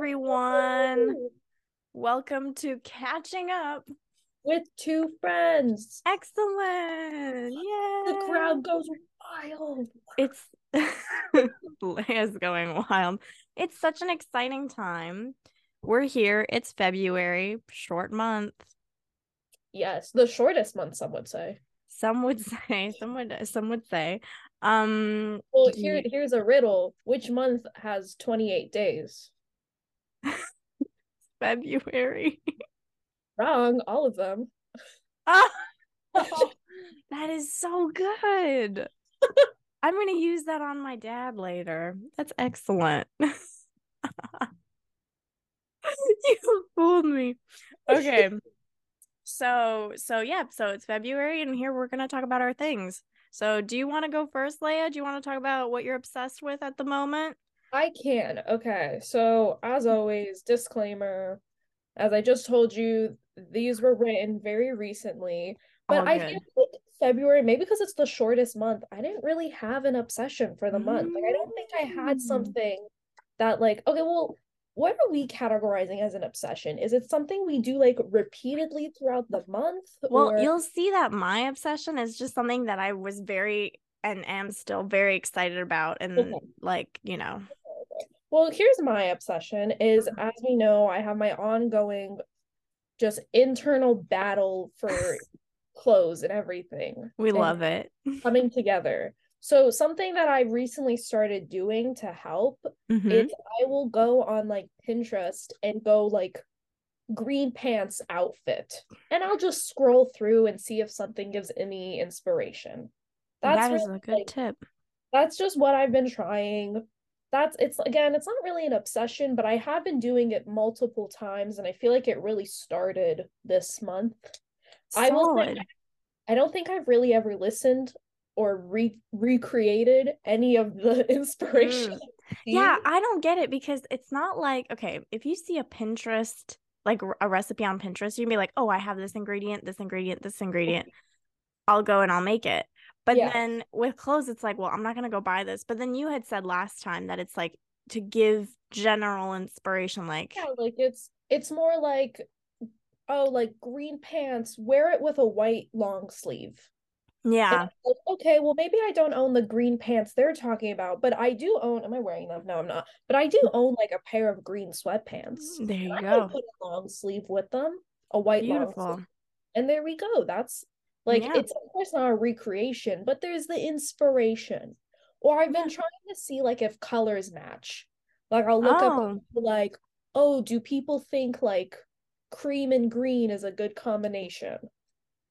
everyone. Welcome to Catching Up with two friends. Excellent. Yeah. The crowd goes wild. It's Leia's going wild. It's such an exciting time. We're here. It's February, short month. Yes, the shortest month, some would say. Some would say, some would some would say. Um well here here's a riddle. Which month has 28 days? February. Wrong, all of them. Oh, that is so good. I'm going to use that on my dad later. That's excellent. you fooled me. Okay. So, so yeah, so it's February and here we're going to talk about our things. So, do you want to go first, Leia? Do you want to talk about what you're obsessed with at the moment? I can. Okay. So, as always, disclaimer as I just told you, these were written very recently. But I feel like February, maybe because it's the shortest month, I didn't really have an obsession for the month. Like, I don't think I had mm. something that, like, okay, well, what are we categorizing as an obsession? Is it something we do like repeatedly throughout the month? Well, or... you'll see that my obsession is just something that I was very and am still very excited about and okay. like, you know. Well, here's my obsession is mm-hmm. as we know, I have my ongoing just internal battle for clothes and everything. We and love it. coming together. So something that I recently started doing to help mm-hmm. is I will go on like Pinterest and go like green pants outfit and I'll just scroll through and see if something gives any inspiration. That's that is really, a good like, tip. That's just what I've been trying. That's it's again, it's not really an obsession, but I have been doing it multiple times and I feel like it really started this month. Solid. I will say, I don't think I've really ever listened or re- recreated any of the inspiration. Mm. Yeah, I don't get it because it's not like okay, if you see a Pinterest like a recipe on Pinterest, you'd be like, "Oh, I have this ingredient, this ingredient, this ingredient. I'll go and I'll make it." But yeah. then with clothes, it's like, well, I'm not gonna go buy this. But then you had said last time that it's like to give general inspiration, like yeah, like it's it's more like oh, like green pants, wear it with a white long sleeve. Yeah. Like, okay, well, maybe I don't own the green pants they're talking about, but I do own. Am I wearing them? No, I'm not. But I do own like a pair of green sweatpants. Mm, there you I go. Put a long sleeve with them, a white Beautiful. long sleeve. And there we go. That's like yeah. it's of course not a recreation, but there's the inspiration. Or I've been yeah. trying to see like if colors match. Like I'll look oh. up like, oh, do people think like cream and green is a good combination?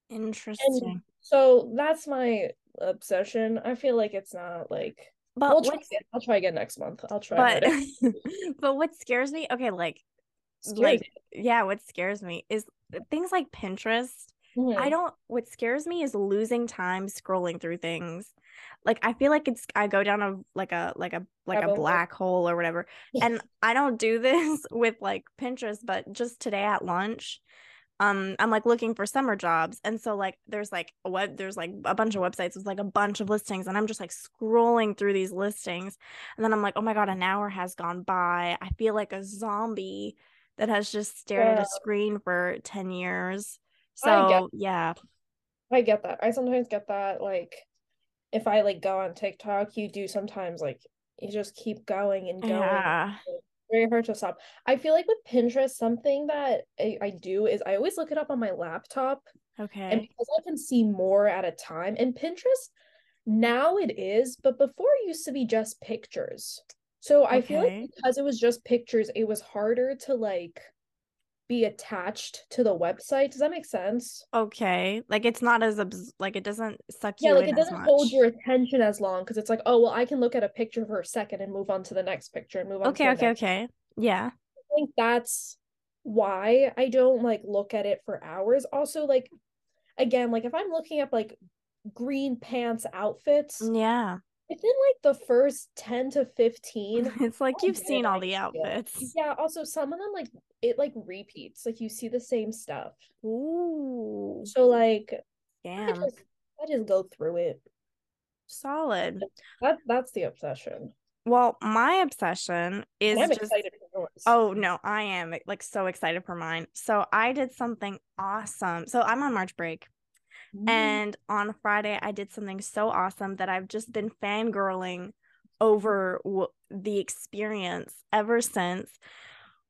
Interesting. And so that's my obsession. I feel like it's not like but we'll try again. I'll try again next month. I'll try. But but what scares me, okay, like like yeah, what scares me is uh, things like Pinterest. Mm-hmm. I don't what scares me is losing time scrolling through things. Like I feel like it's I go down a like a like a like a black hole or whatever. and I don't do this with like Pinterest, but just today at lunch, um i'm like looking for summer jobs and so like there's like a web there's like a bunch of websites with like a bunch of listings and i'm just like scrolling through these listings and then i'm like oh my god an hour has gone by i feel like a zombie that has just stared yeah. at a screen for 10 years so I yeah i get that i sometimes get that like if i like go on tiktok you do sometimes like you just keep going and going yeah very hard to stop. I feel like with Pinterest, something that I, I do is I always look it up on my laptop. Okay. And because I can see more at a time. And Pinterest, now it is, but before it used to be just pictures. So I okay. feel like because it was just pictures, it was harder to like be attached to the website. Does that make sense? Okay. Like it's not as obs- like it doesn't suck yeah, like it doesn't hold your attention as long because it's like, oh well, I can look at a picture for a second and move on to the next picture and move on. Okay, okay, next. okay. Yeah. I think that's why I don't like look at it for hours. Also, like again, like if I'm looking up like green pants outfits, mm, yeah, within like the first 10 to 15 it's like you've seen all the outfits yeah also some of them like it like repeats like you see the same stuff ooh so like damn I just, I just go through it solid that that's the obsession Well, my obsession is I'm just Oh no, I am like so excited for mine. So I did something awesome. So I'm on March break. Mm. And on Friday I did something so awesome that I've just been fangirling over w- the experience ever since,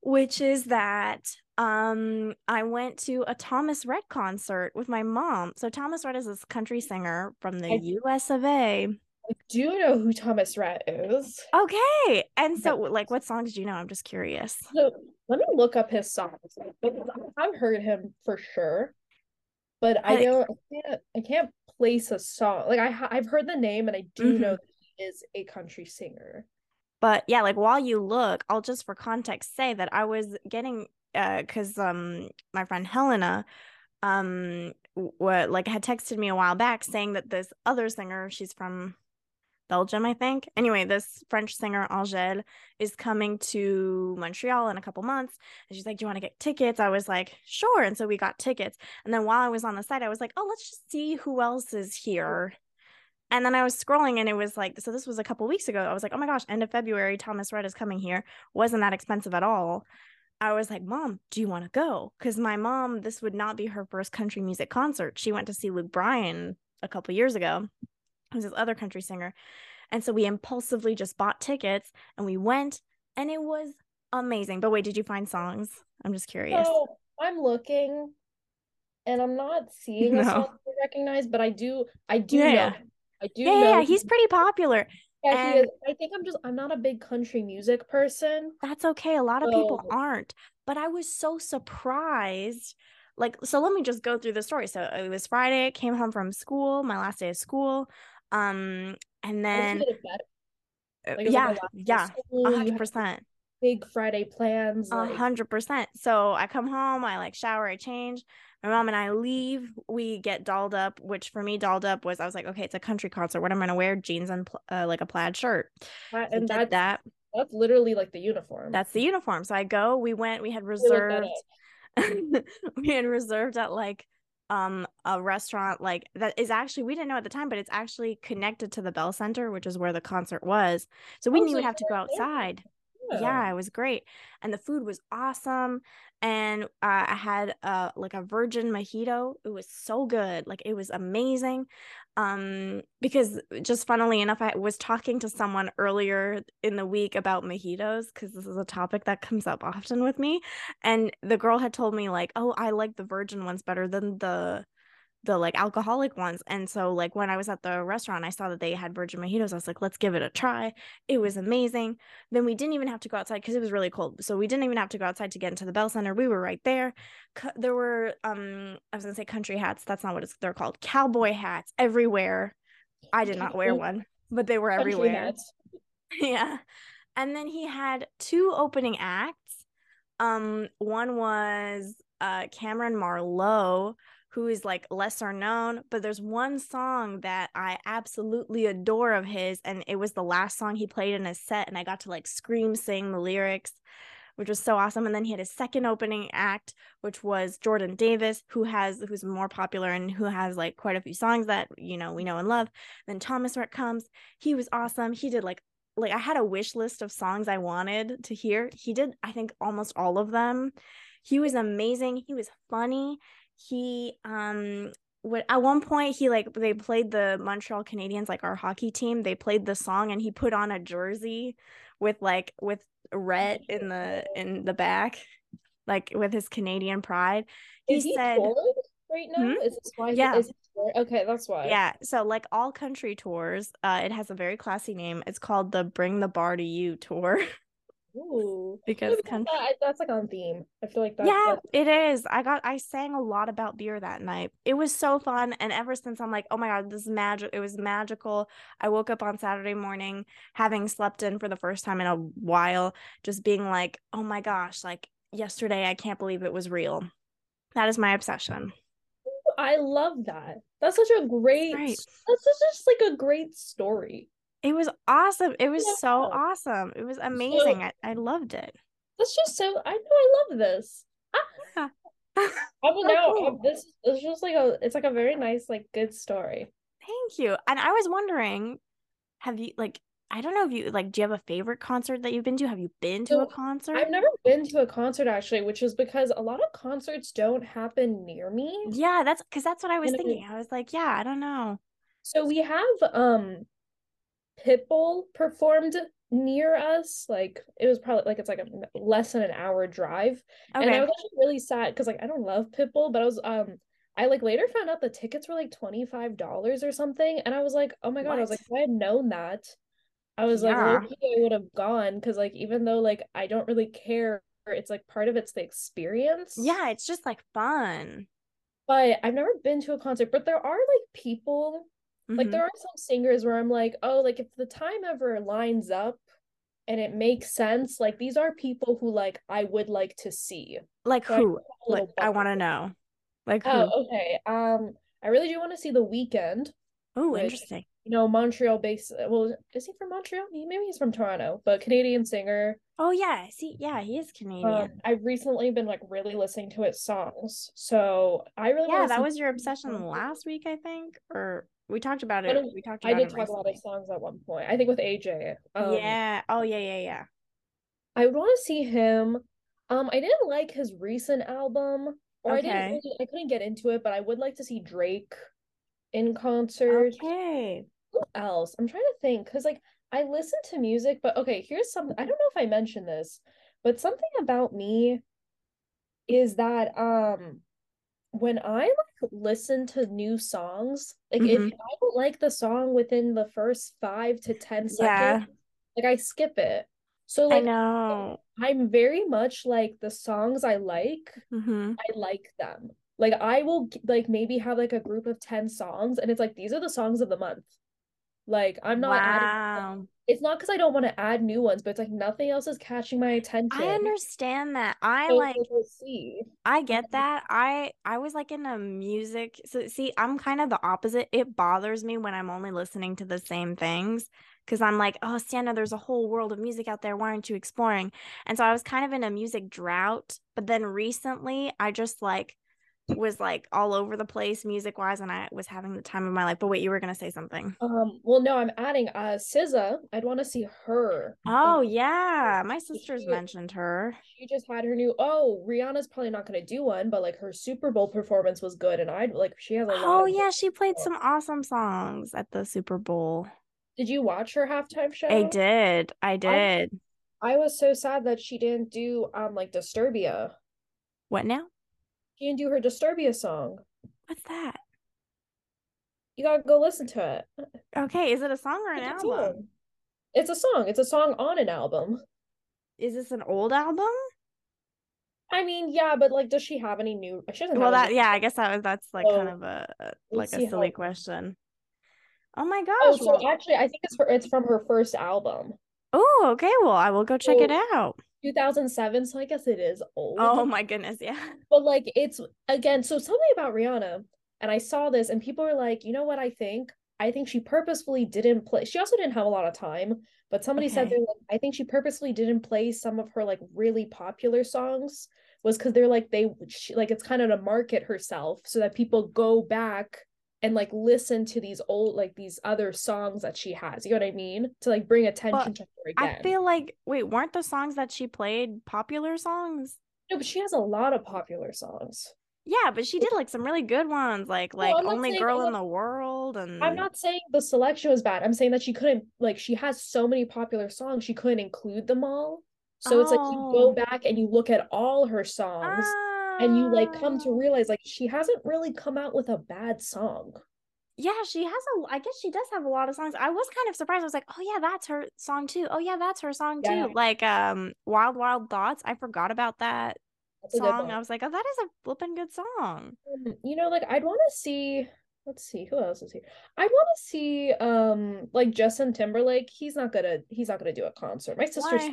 which is that um I went to a Thomas Rhett concert with my mom. So Thomas Rhett is this country singer from the I, US of A. I do know who Thomas Rhett is. Okay. And so like what songs do you know? I'm just curious. So let me look up his songs. Because I've heard him for sure. But I, I don't I can't, I can't place a song. Like I I've heard the name and I do mm-hmm. know that he is a country singer. But yeah, like while you look, I'll just for context say that I was getting uh cuz um my friend Helena um what like had texted me a while back saying that this other singer, she's from Belgium, I think. Anyway, this French singer Angèle is coming to Montreal in a couple months. And she's like, Do you want to get tickets? I was like, Sure. And so we got tickets. And then while I was on the site, I was like, Oh, let's just see who else is here. And then I was scrolling and it was like, so this was a couple weeks ago. I was like, oh my gosh, end of February, Thomas Rhett is coming here. Wasn't that expensive at all. I was like, Mom, do you want to go? Because my mom, this would not be her first country music concert. She went to see Luke Bryan a couple years ago. Who's this other country singer. And so we impulsively just bought tickets and we went and it was amazing. But wait, did you find songs? I'm just curious. So I'm looking and I'm not seeing no. a song I recognize, but I do I do yeah. know. I do yeah. Yeah, he's pretty popular. Yeah, and he is. I think I'm just I'm not a big country music person. That's okay. A lot of so. people aren't. But I was so surprised. Like, so let me just go through the story. So it was Friday, I came home from school, my last day of school. Um, and then uh, like yeah, yeah, hundred percent. Big Friday plans. A hundred percent. So I come home, I like shower, I change. My mom and I leave. We get dolled up, which for me, dolled up was I was like, okay, it's a country concert. What am I gonna wear? Jeans and uh, like a plaid shirt. That, and that that that's literally like the uniform. That's the uniform. So I go. We went. We had reserved. we had reserved at like um a restaurant like that is actually we didn't know at the time but it's actually connected to the bell center which is where the concert was so we oh, didn't even have to go outside. Yeah. it was great and the food was awesome and uh, i had uh like a virgin mojito it was so good like it was amazing um because just funnily enough i was talking to someone earlier in the week about mojitos because this is a topic that comes up often with me and the girl had told me like oh i like the virgin ones better than the the like alcoholic ones. And so like when I was at the restaurant, I saw that they had virgin mojitos. I was like, let's give it a try. It was amazing. Then we didn't even have to go outside because it was really cold. So we didn't even have to go outside to get into the Bell Center. We were right there. There were um I was gonna say country hats. That's not what it's they're called. Cowboy hats everywhere. I did not wear one, but they were everywhere. yeah. And then he had two opening acts. Um, one was uh Cameron Marlowe who is like lesser known, but there's one song that I absolutely adore of his, and it was the last song he played in his set, and I got to like scream sing the lyrics, which was so awesome. And then he had his second opening act, which was Jordan Davis, who has who's more popular and who has like quite a few songs that you know we know and love. Then Thomas Rhett comes, he was awesome. He did like like I had a wish list of songs I wanted to hear. He did I think almost all of them. He was amazing. He was funny he um would, at one point he like they played the Montreal Canadiens like our hockey team. They played the song and he put on a jersey with like with red in the in the back like with his Canadian pride. He, he said right now? Hmm? is this why yeah. is okay that's why. Yeah so like all country tours uh it has a very classy name. It's called the bring the bar to you tour Ooh, because country... that, that's like on theme. I feel like that. Yeah, it is. I got I sang a lot about beer that night. It was so fun, and ever since I'm like, oh my god, this is magic. It was magical. I woke up on Saturday morning having slept in for the first time in a while, just being like, oh my gosh, like yesterday, I can't believe it was real. That is my obsession. I love that. That's such a great. That's just like a great story. It was awesome. It was yeah. so awesome. It was amazing. So, I, I loved it. That's just so I know I love this. Ah. I will know cool. this is just like a it's like a very nice, like good story. Thank you. And I was wondering, have you like I don't know if you like do you have a favorite concert that you've been to? Have you been to so, a concert? I've never been to a concert actually, which is because a lot of concerts don't happen near me. Yeah, that's cuz that's what I was and thinking. I, I was like, yeah, I don't know. So we have um Pitbull performed near us. Like it was probably like it's like a less than an hour drive. Okay. And I was actually really sad because like I don't love Pitbull, but I was um I like later found out the tickets were like $25 or something. And I was like, oh my God, what? I was like, if I had known that, I was yeah. like, I would have gone. Cause like, even though like I don't really care, it's like part of it's the experience. Yeah, it's just like fun. But I've never been to a concert, but there are like people, mm-hmm. like there are some singers where I'm like, oh, like if the time ever lines up and it makes sense, like these are people who like I would like to see. Like so who? Like I want to know. Like who? Oh, okay. Um, I really do want to see the Weeknd. Oh, interesting. You know, Montreal based. Well, is he from Montreal? Maybe he's from Toronto, but Canadian singer. Oh yeah, see, yeah, he is Canadian. Um, I've recently been like really listening to his songs, so I really yeah. That was your obsession last week, I think, or we talked about it. We talked. About I did talk recently. about his songs at one point. I think with AJ. Um, yeah. Oh yeah, yeah, yeah. I would want to see him. Um, I didn't like his recent album. Or okay. I didn't really, I couldn't get into it, but I would like to see Drake in concert. Okay. Who else? I'm trying to think because like I listen to music, but okay, here's something I don't know if I mentioned this, but something about me is that um when I like listen to new songs, like mm-hmm. if I don't like the song within the first five to ten seconds, yeah. like I skip it. So like I know I'm very much like the songs I like, mm-hmm. I like them. Like I will like maybe have like a group of 10 songs and it's like these are the songs of the month. Like I'm not wow. adding it's not because I don't want to add new ones, but it's like nothing else is catching my attention. I understand that. I so like see. I get that. I I was like in a music so see, I'm kind of the opposite. It bothers me when I'm only listening to the same things because I'm like, oh, Sienna, there's a whole world of music out there. Why aren't you exploring? And so I was kind of in a music drought. But then recently, I just like was like all over the place music wise and I was having the time of my life. But wait, you were gonna say something. Um, well no, I'm adding uh SZA. I'd want to see her. Oh yeah. My sisters she, mentioned her. She just had her new oh, Rihanna's probably not gonna do one, but like her Super Bowl performance was good and I'd like she has a Oh yeah, she played some awesome songs at the Super Bowl. Did you watch her halftime show? I did. I did. I, I was so sad that she didn't do um like Disturbia. What now? She didn't do her Disturbia song. What's that? You gotta go listen to it. Okay, is it a song or an it's album? A it's a song. It's a song on an album. Is this an old album? I mean, yeah, but like, does she have any new? She doesn't. Well, that yeah, I guess that was that's like kind of a like a silly how... question. Oh my oh, gosh. Oh, so well, actually, I think it's for it's from her first album. Oh, okay. Well, I will go check so, it out. 2007, so I guess it is old. Oh my goodness, yeah. But like, it's again, so something about Rihanna, and I saw this, and people are like, you know what? I think I think she purposefully didn't play. She also didn't have a lot of time, but somebody okay. said they're like, I think she purposefully didn't play some of her like really popular songs was because they're like they she, like it's kind of to market herself so that people go back and like listen to these old like these other songs that she has. You know what I mean? To like bring attention but to her again. I feel like wait, weren't the songs that she played popular songs? No, but she has a lot of popular songs. Yeah, but she did like some really good ones, like like Only Girl in the World and I'm not saying the selection was bad. I'm saying that she couldn't like she has so many popular songs, she couldn't include them all. So oh. it's like you go oh. back and you look at all her songs. And you like come to realize like she hasn't really come out with a bad song. Yeah she has a i guess she does have a lot of songs. I was kind of surprised. I was like oh yeah that's her song too. Oh yeah that's her song too. Yeah. like um wild wild thoughts i forgot about that that's song. i was like oh that is a flipping good song. Um, you know like i'd want to see let's see who else is here? I want to see um like justin timberlake. He's not gonna he's not gonna do a concert. My sister's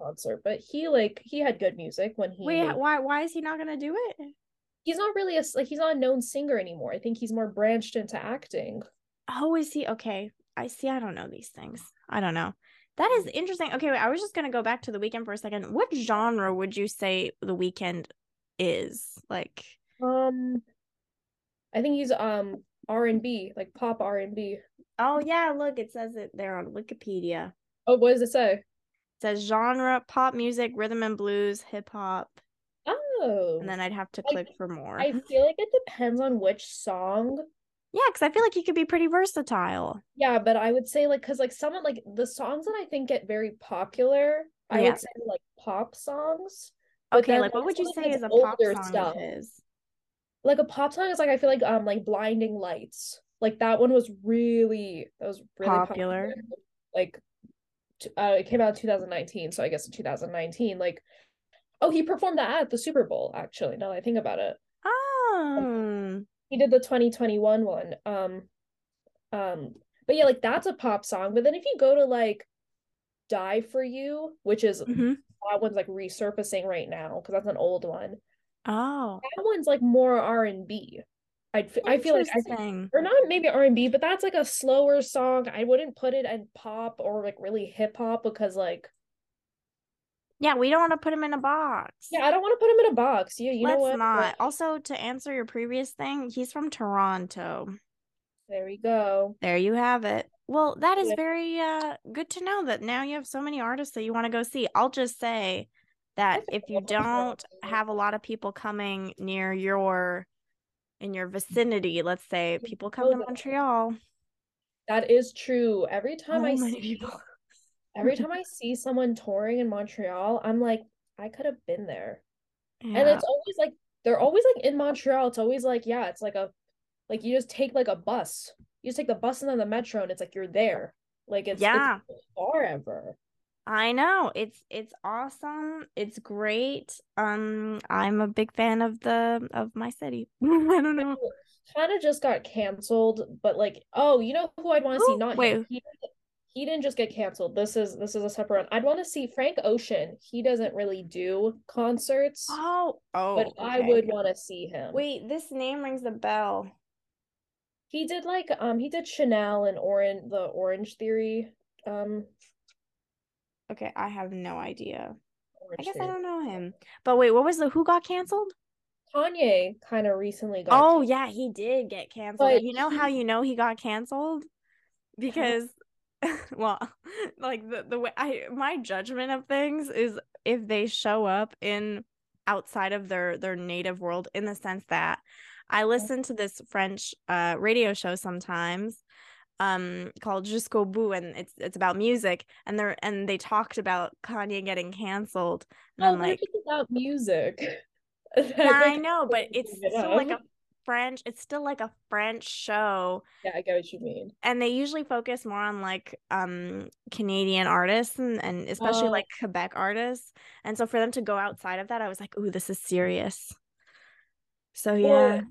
concert but he like he had good music when he wait why why is he not gonna do it? He's not really a like he's not a known singer anymore. I think he's more branched into acting. Oh is he? Okay. I see i don't know these things. I don't know. That is interesting. Okay wait, i was just gonna go back to the Weeknd for a second. What genre would you say the Weeknd is? Like um I think he's um R and B, like pop R and B. Oh yeah, look, it says it there on Wikipedia. Oh, what does it say? It says genre, pop music, rhythm and blues, hip hop. Oh. And then I'd have to click I, for more. I feel like it depends on which song. Yeah, because I feel like you could be pretty versatile. Yeah, but I would say like because like some of like the songs that I think get very popular, I would say like pop songs. Okay, like what would you say is a pop song stuff. Like a pop song is like I feel like um like Blinding Lights. Like that one was really that was really popular. popular. Like uh, it came out in 2019, so I guess in 2019, like oh, he performed that at the Super Bowl. Actually, now that I think about it. Oh. he did the 2021 one. Um, um, but yeah, like that's a pop song. But then if you go to like Die for You, which is mm-hmm. that one's like resurfacing right now because that's an old one. Oh, that one's like more R and B. I I feel like I or not maybe R and B, but that's like a slower song. I wouldn't put it in pop or like really hip hop because like yeah, we don't want to put him in a box. Yeah, I don't want to put him in a box. Yeah, you Let's know what? not. Also, to answer your previous thing, he's from Toronto. There we go. There you have it. Well, that is very uh good to know that now you have so many artists that you want to go see. I'll just say that if you don't have a lot of people coming near your in your vicinity, let's say people come to Montreal. That is true. Every time I see people every time I see someone touring in Montreal, I'm like, I could have been there. Yeah. And it's always like they're always like in Montreal. It's always like, yeah, it's like a like you just take like a bus. You just take the bus and then the metro and it's like you're there. Like it's yeah it's forever. I know. It's it's awesome. It's great. Um I'm a big fan of the of my city. I don't know. Kind of just got canceled, but like, oh, you know who I'd want to see? Not wait. Him. He, he didn't just get canceled. This is this is a separate one. I'd want to see Frank Ocean. He doesn't really do concerts. Oh, oh. But okay. I would want to see him. Wait, this name rings a bell. He did like um he did Chanel and Orange the Orange Theory. Um Okay, I have no idea. I guess. I don't know him. But wait, what was the who got canceled? Kanye kind of recently got Oh canceled. yeah, he did get canceled. But you know how you know he got canceled? Because well like the the way i my judgment of things is if they show up in outside of their their native world in the sense that i listen to this french uh radio show sometimes um called Jusqu'au bout and it's it's about music and they're and they talked about Kanye getting canceled and oh, I'm like about music yeah I know but it's still like a French. It's still like a French show. Yeah, I get what you mean. And they usually focus more on like um Canadian artists and, and especially uh, like Quebec artists. And so for them to go outside of that, I was like, ooh, this is serious. So yeah.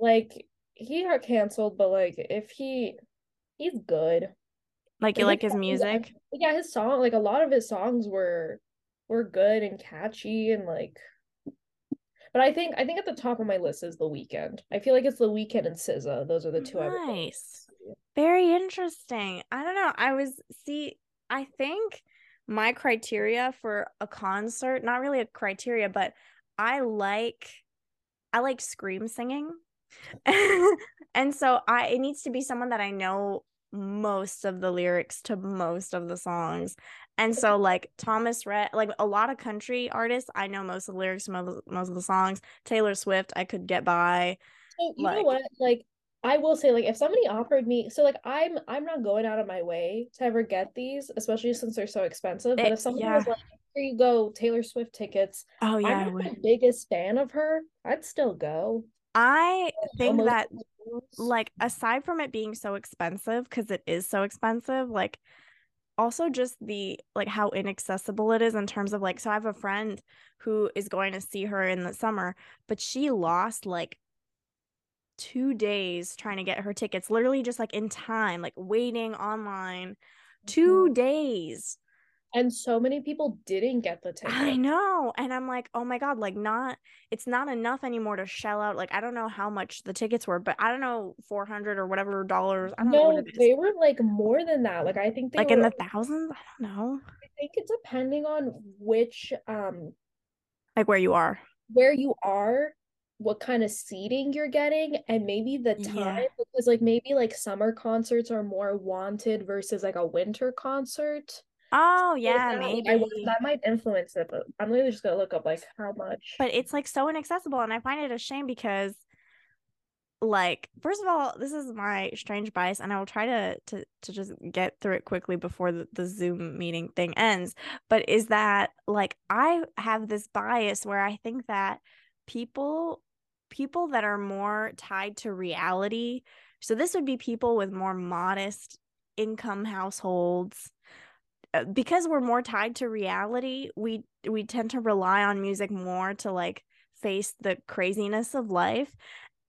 Like he got canceled, but like if he he's good. Like you like his music? Yeah, his song like a lot of his songs were were good and catchy and like but I think I think at the top of my list is the Weeknd. I feel like it's the Weeknd and SZA. Those are the two. Nice. Very interesting. I don't know. I was see. I think my criteria for a concert, not really a criteria, but I like, I like scream singing, and so I it needs to be someone that I know most of the lyrics to most of the songs and so like Thomas Rhett, like a lot of country artists, I know most of the lyrics, most, most of the songs. Taylor Swift, I could get by. So you like, know what? Like I will say, like if somebody offered me, so like I'm I'm not going out of my way to ever get these, especially since they're so expensive. But if someone yeah. was like, "Here you go, Taylor Swift tickets," oh yeah, I'm the biggest fan of her. I'd still go. I think that like aside from it being so expensive because it is so expensive like also just the like how inaccessible it is in terms of like so I have a friend who is going to see her in the summer, but she lost like two days trying to get her tickets, literally just like in time, like waiting online. Two mm-hmm. days and so many people didn't get the ticket. i know and i'm like oh my god like not it's not enough anymore to shell out like i don't know how much the tickets were but i don't know 400 or whatever dollars i don't no, know they were like more than that like i think they like were, in the thousands? I don't know. I think it's depending on which um like where you are. where you are what kind of seating you're getting and maybe the time yeah. because like maybe like summer concerts are more wanted versus like a winter concert. Oh yeah, so maybe I, that might influence it, but I'm literally just gonna look up like how much. But it's like so inaccessible, and I find it a shame because, like, first of all, this is my strange bias, and I will try to to to just get through it quickly before the, the Zoom meeting thing ends. But is that like I have this bias where I think that people people that are more tied to reality. So this would be people with more modest income households. Uh, because we're more tied to reality, we we tend to rely on music more to like face the craziness of life,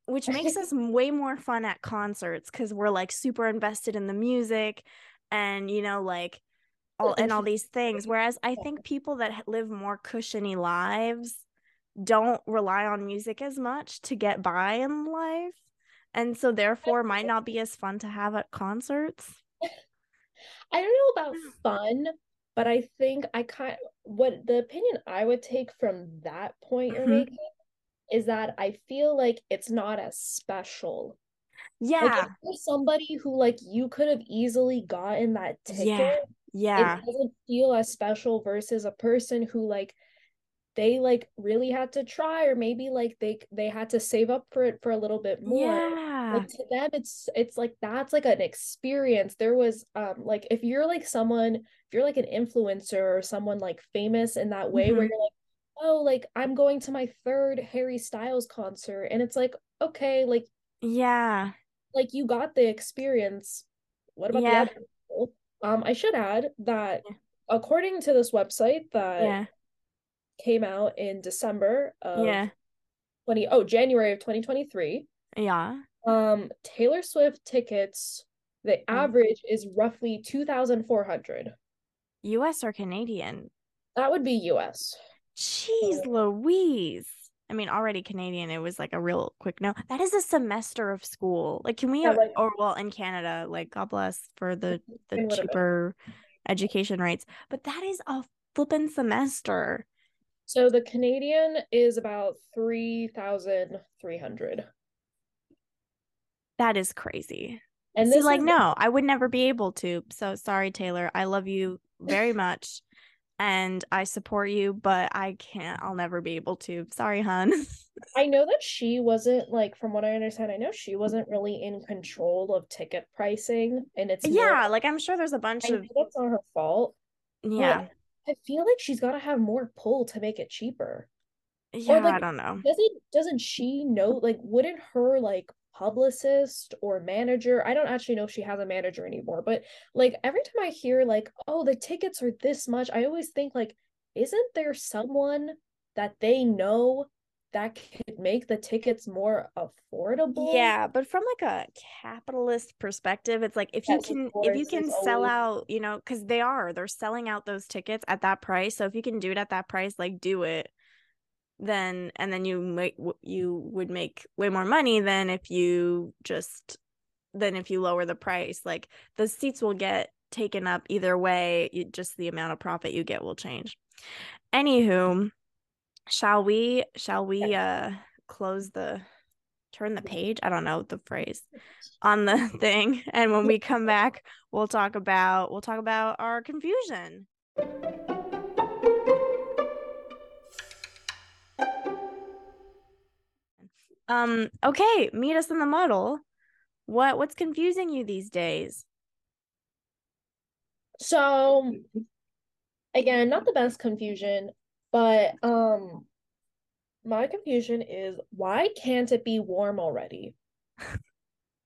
which makes us way more fun at concerts cuz we're like super invested in the music and you know like all and all these things. Whereas I think people that live more cushiony lives don't rely on music as much to get by in life and so therefore might not be as fun to have at concerts i don't know about fun but i think i kind what the opinion i would take from that point you're mm-hmm. making is that i feel like it's not as special. Yeah. like somebody who like you could have easily gotten that ticket yeah yeah. it doesn't feel as special versus a person who like they like really had to try or maybe like they they had to save up for it for a little bit more. Yeah. like to them it's it's like that's like an experience. There was um like if you're like someone if you're like an influencer or someone like famous in that way mm-hmm. where you're like oh like i'm going to my third harry styles concert and it's like okay like yeah. like you got the experience. What about yeah. the other people? Um i should add that according to this website that yeah came out in December of yeah. 20 oh January of 2023. Yeah. Um Taylor Swift tickets the mm. average is roughly 2400 US or Canadian? That would be US. Jeez Louise. I mean, already Canadian, it was like a real quick no. That is a semester of school. Like, can we, yeah, like, or well, in Canada, like, God bless for the the cheaper education rates, but that is a flippin' semester. So the Canadian is about 3,300. That is crazy. And this is like, no, I would never be able to. So sorry, Taylor. I love you very much and I support you, but I can't, I'll never be able to. Sorry, hun. I know that she wasn't like, from what I understand, I know she wasn't really in control of ticket pricing. And it's yeah, more, like I'm sure there's a bunch I of that's not her fault. Yeah. I feel like she's got to have more pull to make it cheaper. Yeah, like, I don't know. Doesn't doesn't she know like wouldn't her like publicist or manager I don't actually know if she has a manager anymore, but like every time I hear like oh the tickets are this much, I always think like isn't there someone that they know that could make the tickets more affordable. Yeah, but from like a capitalist perspective, it's like if yes, you can if you can sell always... out, you know, cuz they are, they're selling out those tickets at that price. So if you can do it at that price, like do it. Then and then you make you would make way more money than if you just than if you lower the price. Like the seats will get taken up either way, you, just the amount of profit you get will change. Anywho, shall we shall we uh close the turn the page? I don't know the phrase on the thing and when we come back we'll talk about we'll talk about our confusion. Um okay meet us in the muddle. What what's confusing you these days? So again not the best confusion but um my confusion is why can't it be warm already?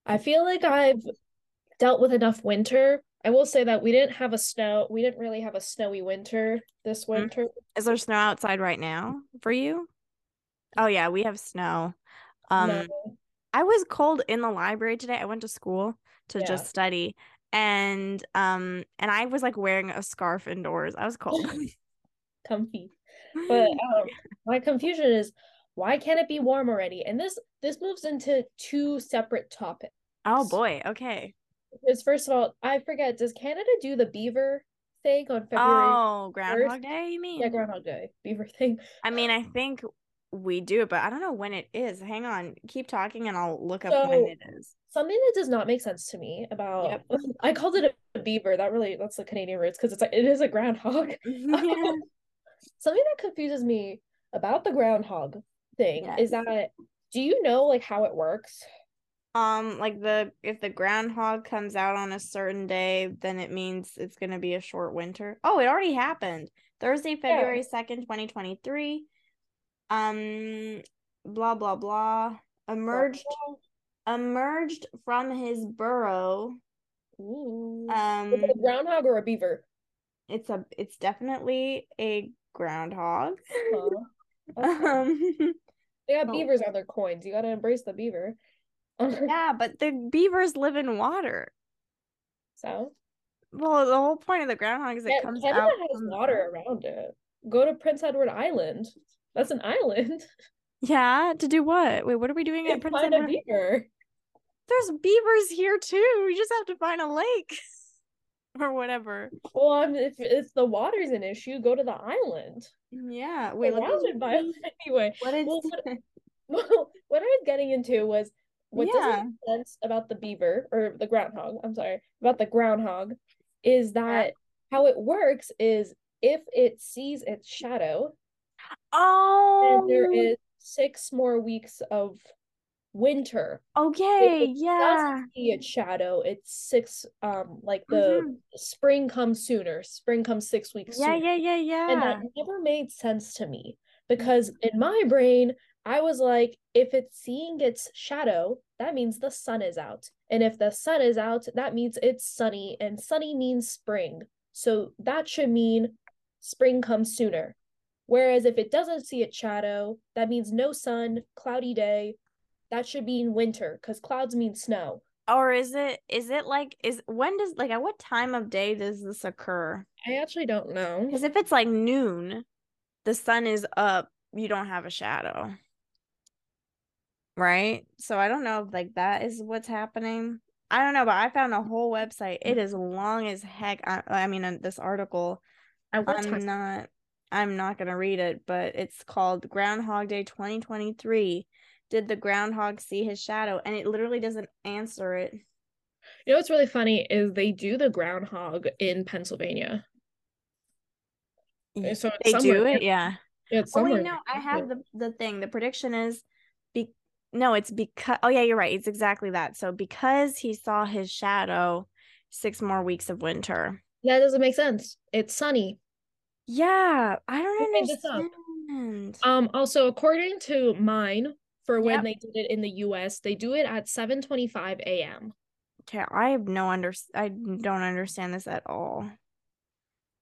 I feel like I've dealt with enough winter. I will say that we didn't have a snow. We didn't really have a snowy winter this mm-hmm. winter. Is there snow outside right now for you? Oh yeah, we have snow. Um no. I was cold in the library today. I went to school to yeah. just study and um and I was like wearing a scarf indoors. I was cold. Comfy. But um, my confusion is why can't it be warm already? And this this moves into two separate topics. Oh boy, okay. Because first of all, I forget, does Canada do the beaver thing on February? Oh, Groundhog 1st? Day, you mean? Yeah, Groundhog Day, beaver thing. I mean, I think we do, but I don't know when it is. Hang on, keep talking, and I'll look up so, when it is. Something that does not make sense to me about yep. I called it a beaver. That really that's the Canadian roots because it's like it is a groundhog. Yeah. Something that confuses me about the groundhog thing yes. is that do you know like how it works? Um, like the if the groundhog comes out on a certain day, then it means it's gonna be a short winter. Oh, it already happened. Thursday, February second, twenty twenty three. Um, blah blah blah. Emerged, emerged from his burrow. Ooh. Um, a groundhog or a beaver? It's a. It's definitely a groundhog. Uh-huh. um, they got oh. beavers on their coins. You got to embrace the beaver. yeah, but the beavers live in water. So, well, the whole point of the groundhog is it yeah, comes Canada out. has water around it. Go to Prince Edward Island. That's an island. Yeah, to do what? Wait, what are we doing at Prince Edward? A beaver. There's beavers here too. We just have to find a lake or whatever. Well, um, if if the water's an issue, go to the island. Yeah. Wait. Surrounded by anyway. What is? Well, what, well, what I was getting into was what yeah. doesn't make sense about the beaver or the groundhog, I'm sorry, about the groundhog is that yeah. how it works is if it sees its shadow, oh, and there is six more weeks of winter. Okay, yeah. See its shadow. It's six. Um, like the mm-hmm. spring comes sooner. Spring comes six weeks. Yeah, sooner. yeah, yeah, yeah. And that never made sense to me because in my brain, I was like, if it's seeing its shadow, that means the sun is out. And if the sun is out, that means it's sunny, and sunny means spring. So that should mean spring comes sooner. Whereas if it doesn't see its shadow, that means no sun, cloudy day. That should mean winter because clouds mean snow. Or is it is it like is when does like at what time of day does this occur? I actually don't know. Because if it's like noon, the sun is up, you don't have a shadow right? So I don't know if like that is what's happening. I don't know, but I found a whole website. It is long as heck. I, I mean, this article. I I'm not. I'm not gonna read it, but it's called Groundhog Day 2023. Did the groundhog see his shadow? And it literally doesn't answer it. You know what's really funny is they do the groundhog in Pennsylvania. So they do it, yeah. It's oh wait, no, I have the the thing. The prediction is be no, it's because oh yeah, you're right. It's exactly that. So because he saw his shadow, six more weeks of winter. That doesn't make sense. It's sunny. Yeah, I don't understand. Um also according to mine for when yep. they did it in the US, they do it at 7:25 a.m. Okay, I have no under I don't understand this at all.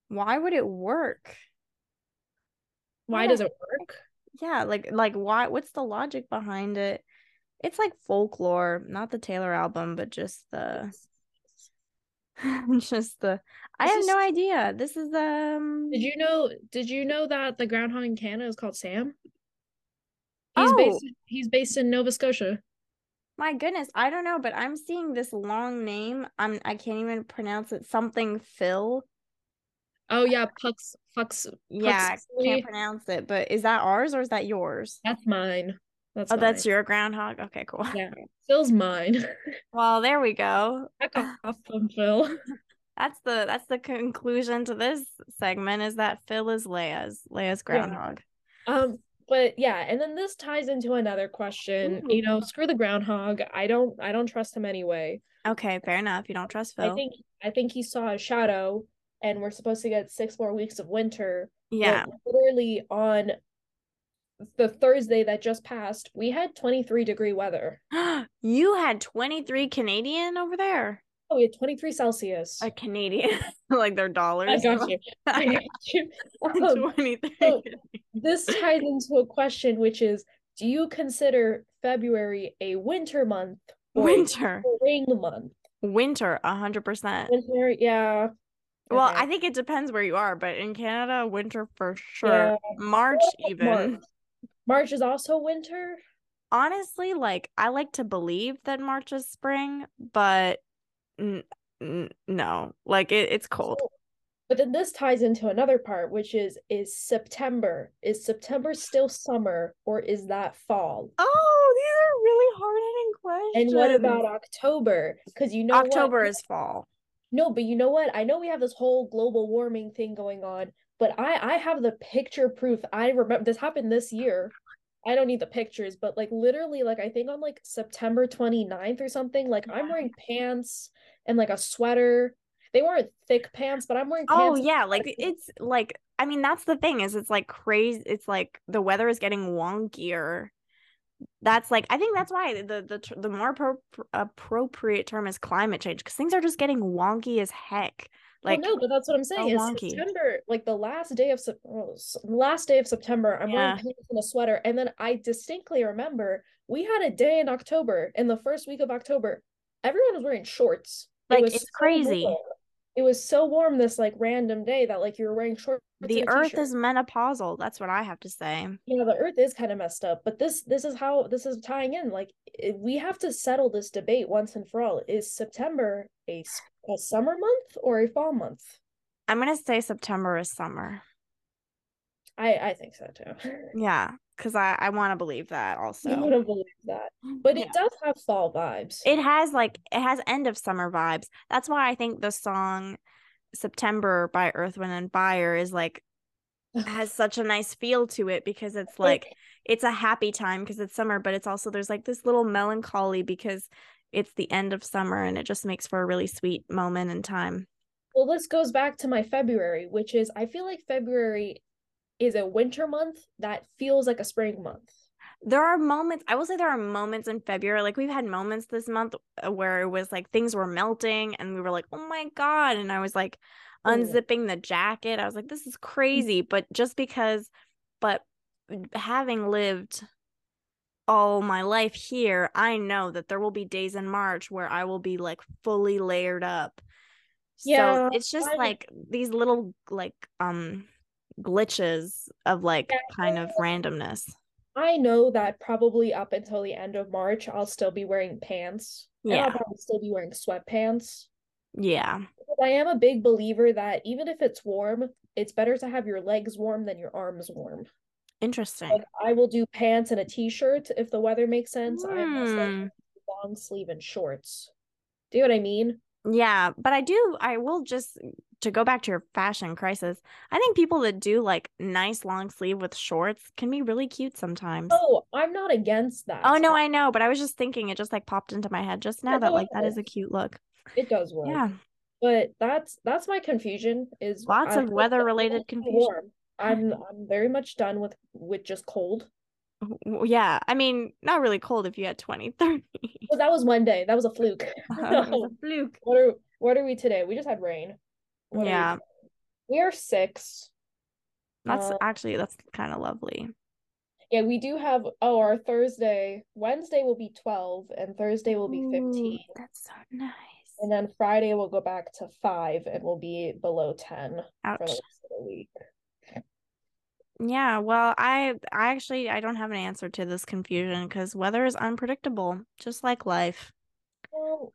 Why would it work? Why does it work? yeah like like why what's the logic behind it it's like folklore not the taylor album but just the just the i have no idea this is um did you know did you know that the groundhog in canada is called sam he's oh. based he's based in nova scotia my goodness i don't know but i'm seeing this long name i'm i can't even pronounce it something phil Oh yeah, Pucks Pucks. Yeah, I can't pronounce it, but is that ours or is that yours? That's mine. That's oh, mine. that's your groundhog. Okay, cool. Yeah, Phil's mine. well, there we go. off from Phil. That's the that's the conclusion to this segment is that Phil is Leia's Leia's groundhog. Yeah. Um, but yeah, and then this ties into another question. Ooh. You know, screw the groundhog. I don't I don't trust him anyway. Okay, fair enough. You don't trust Phil. I think I think he saw a shadow and we're supposed to get six more weeks of winter. Yeah. literally on the Thursday that just passed, we had 23 degree weather. you had 23 Canadian over there? Oh, we had 23 Celsius. A Canadian, like their dollars. I got you. I got you. Um, 23. So this ties into a question, which is Do you consider February a winter month? winter. spring month? Winter, 100%. Winter, yeah. Well, okay. I think it depends where you are, but in Canada, winter for sure. Yeah. March even. March. March is also winter. Honestly, like I like to believe that March is spring, but n- n- no, like it, it's cold. But then this ties into another part, which is is September. Is September still summer or is that fall? Oh, these are really hard hitting questions. And what about October? Because you know October what? is fall. No, but you know what? I know we have this whole global warming thing going on, but I I have the picture proof. I remember this happened this year. I don't need the pictures, but like literally like I think on like September 29th or something, like I'm wearing pants and like a sweater they weren't thick pants, but I'm wearing Oh yeah, like it's like I mean that's the thing is it's like crazy it's like the weather is getting wonkier. That's like I think that's why the the the more pro- appropriate term is climate change because things are just getting wonky as heck. Like well, no, but that's what I'm saying. So is September, like the last day of oh, last day of September, I'm yeah. wearing pants and a sweater, and then I distinctly remember we had a day in October, in the first week of October, everyone was wearing shorts. Like it it's so crazy. Cool it was so warm this like random day that like you were wearing shorts. The earth is menopausal. That's what I have to say. You know, the earth is kind of messed up, but this this is how this is tying in. Like we have to settle this debate once and for all. Is September a, a summer month or a fall month? I'm gonna say September is summer. I I think so too. Yeah, because I I want to believe that also. I want to believe that, but yeah. it does have fall vibes. It has like it has end of summer vibes. That's why I think the song September by Earth Wind and Fire is like has such a nice feel to it because it's like it's a happy time because it's summer, but it's also there's like this little melancholy because it's the end of summer and it just makes for a really sweet moment in time. Well, this goes back to my February, which is I feel like February is a winter month that feels like a spring month. There are moments, I will say there are moments in February, like we've had moments this month uh, where it was like things were melting and we were like, oh my God. And I was like unzipping the jacket. I was like, this is crazy. But just because, but having lived all my life here, I know that there will be days in March where I will be like fully layered up. Yeah, so it's just I... like these little like um glitches of like yeah. kind of randomness. I know that probably up until the end of March, I'll still be wearing pants. Yeah. I'll probably still be wearing sweatpants. Yeah. But I am a big believer that even if it's warm, it's better to have your legs warm than your arms warm. Interesting. Like I will do pants and a t-shirt if the weather makes sense. Mm. I'm just like long sleeve and shorts. Do you know what I mean? Yeah, but I do I will just to go back to your fashion crisis, I think people that do like nice long sleeve with shorts can be really cute sometimes. Oh, I'm not against that. Oh no, I know, but I was just thinking it just like popped into my head just now that like that is a cute look. It does work. Yeah. But that's that's my confusion is lots of weather related confusion. Warm. I'm I'm very much done with with just cold. Yeah, I mean, not really cold if you had 20, 30. Well, that was one day. That was a fluke. Uh, was a fluke. What are what are we today? We just had rain. What yeah. We? we? are six. That's uh, actually that's kind of lovely. Yeah, we do have oh our Thursday, Wednesday will be 12 and Thursday will be 15. Ooh, that's so nice. And then Friday we'll go back to 5 and we'll be below 10 Ouch. for the rest of the week. Yeah, well, I I actually I don't have an answer to this confusion because weather is unpredictable, just like life. Well,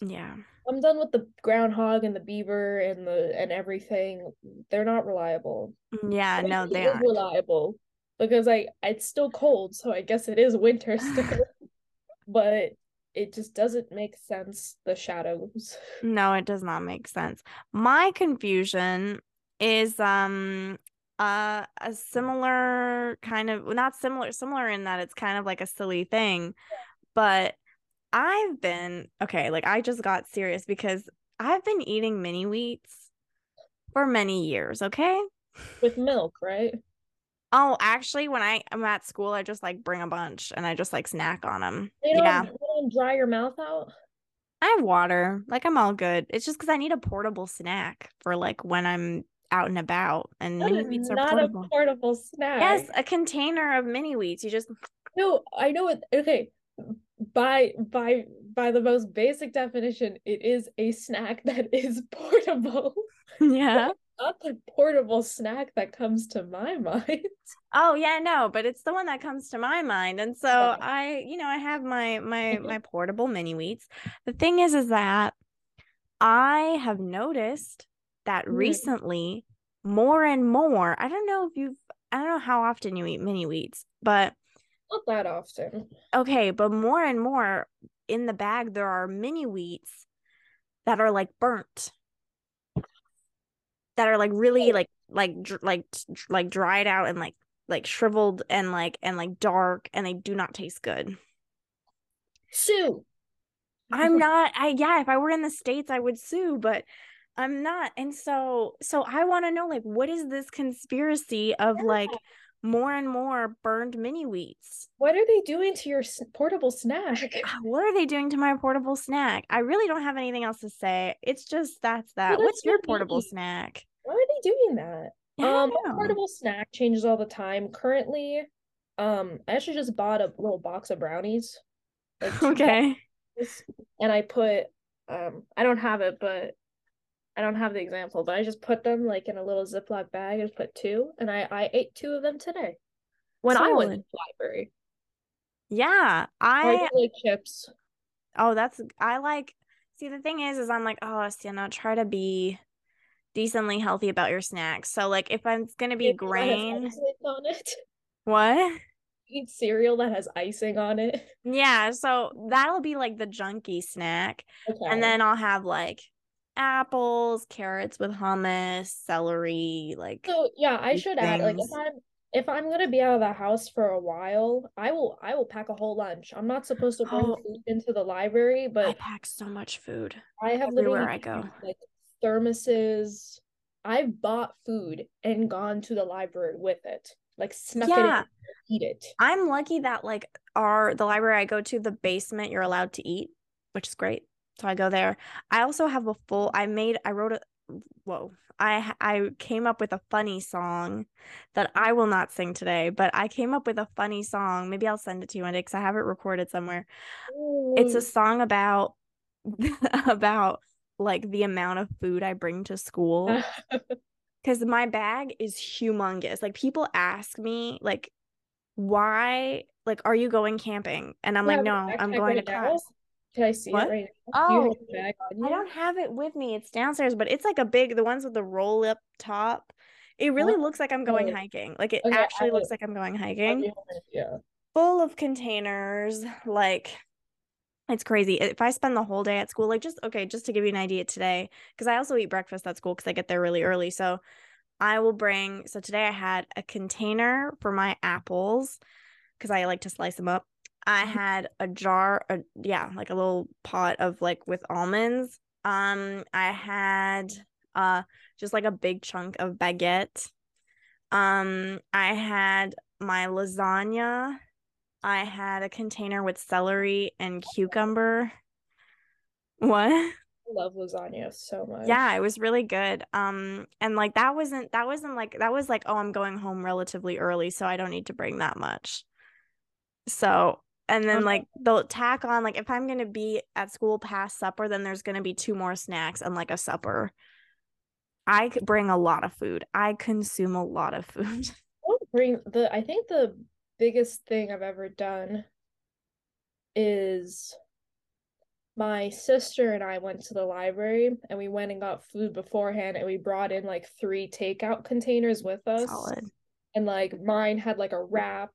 yeah. I'm done with the groundhog and the beaver and the and everything. They're not reliable. Mm, yeah, no, they are reliable because I it's still cold, so I guess it is winter still. but it just doesn't make sense the shadows. No, it does not make sense. My confusion is um uh a similar kind of not similar similar in that it's kind of like a silly thing, but I've been okay, like I just got serious because I've been eating mini wheats for many years, okay? With milk, right? Oh, actually, when I am at school, I just like bring a bunch and I just like snack on them. They don't, yeah. They don't dry your mouth out. I have water. Like I'm all good. It's just because I need a portable snack for like when I'm out and about. And that mini wheats are not portable. a portable snack. Yes, a container of mini wheats. You just no. I know it. Okay, by by by the most basic definition, it is a snack that is portable. Yeah. Not the portable snack that comes to my mind. Oh yeah, no, but it's the one that comes to my mind. And so. I, you know, I have my my my portable mini wheats. The thing is is that I have noticed that mm. recently more and more, I don't know if you've I don't know how often you eat mini wheats, but not that often. Okay, but more and more in the bag there are mini wheats that are like burnt. That are like really oh. like like like like dried out and like like shriveled and like and like dark and they do not taste good. Sue. I'm not I yeah, if I were in the states I would sue, but I'm not. And so so I want to know like what is this conspiracy of yeah. like more and more burned mini wheats. What are they doing to your portable snack? What are they doing to my portable snack? I really don't have anything else to say. It's just that's that. Well, What's your portable snack? Why are they doing that? Um, portable snack changes all the time. Currently, um, I actually just bought a little box of brownies. Like okay. Boxes, and I put um, I don't have it, but I don't have the example, but I just put them like in a little Ziploc bag. And I put two, and I I ate two of them today when Solid. I went to the library. Yeah, I, I like chips. Oh, that's I like. See, the thing is, is I'm like, oh, Sienna, try to be decently healthy about your snacks. So, like, if I'm gonna be grain on it, what? Eat cereal that has icing on it. Yeah, so that'll be like the junky snack, okay. and then I'll have like apples, carrots with hummus, celery, like So yeah, I should things. add like if I'm if I'm gonna be out of the house for a while, I will I will pack a whole lunch. I'm not supposed to bring oh, food into the library, but I pack so much food. I have everywhere I go. Like thermoses. I've bought food and gone to the library with it. Like snuck yeah. it in, eat it. I'm lucky that like our the library I go to, the basement you're allowed to eat, which is great. So I go there. I also have a full I made I wrote a whoa. I I came up with a funny song that I will not sing today, but I came up with a funny song. Maybe I'll send it to you one day because I have it recorded somewhere. Ooh. It's a song about about like the amount of food I bring to school. Cause my bag is humongous. Like people ask me, like, why, like, are you going camping? And I'm yeah, like, no, I'm going to class. Can I see what? it right now? Oh, do I don't have it with me. It's downstairs, but it's like a big, the ones with the roll up top. It really looks like I'm going hiking. Like it okay, actually looks like I'm going hiking. Yeah. Full of containers. Like it's crazy. If I spend the whole day at school, like just okay, just to give you an idea today, because I also eat breakfast at school because I get there really early. So I will bring, so today I had a container for my apples because I like to slice them up. I had a jar, a, yeah, like a little pot of like with almonds. Um, I had uh just like a big chunk of baguette. Um, I had my lasagna. I had a container with celery and cucumber. What? I love lasagna so much. Yeah, it was really good. Um, and like that wasn't that wasn't like that was like, oh, I'm going home relatively early, so I don't need to bring that much. So and then like they'll tack on like if i'm gonna be at school past supper then there's gonna be two more snacks and like a supper i bring a lot of food i consume a lot of food I bring the i think the biggest thing i've ever done is my sister and I went to the library and we went and got food beforehand and we brought in like three takeout containers with us. Solid. And like mine had like a wrap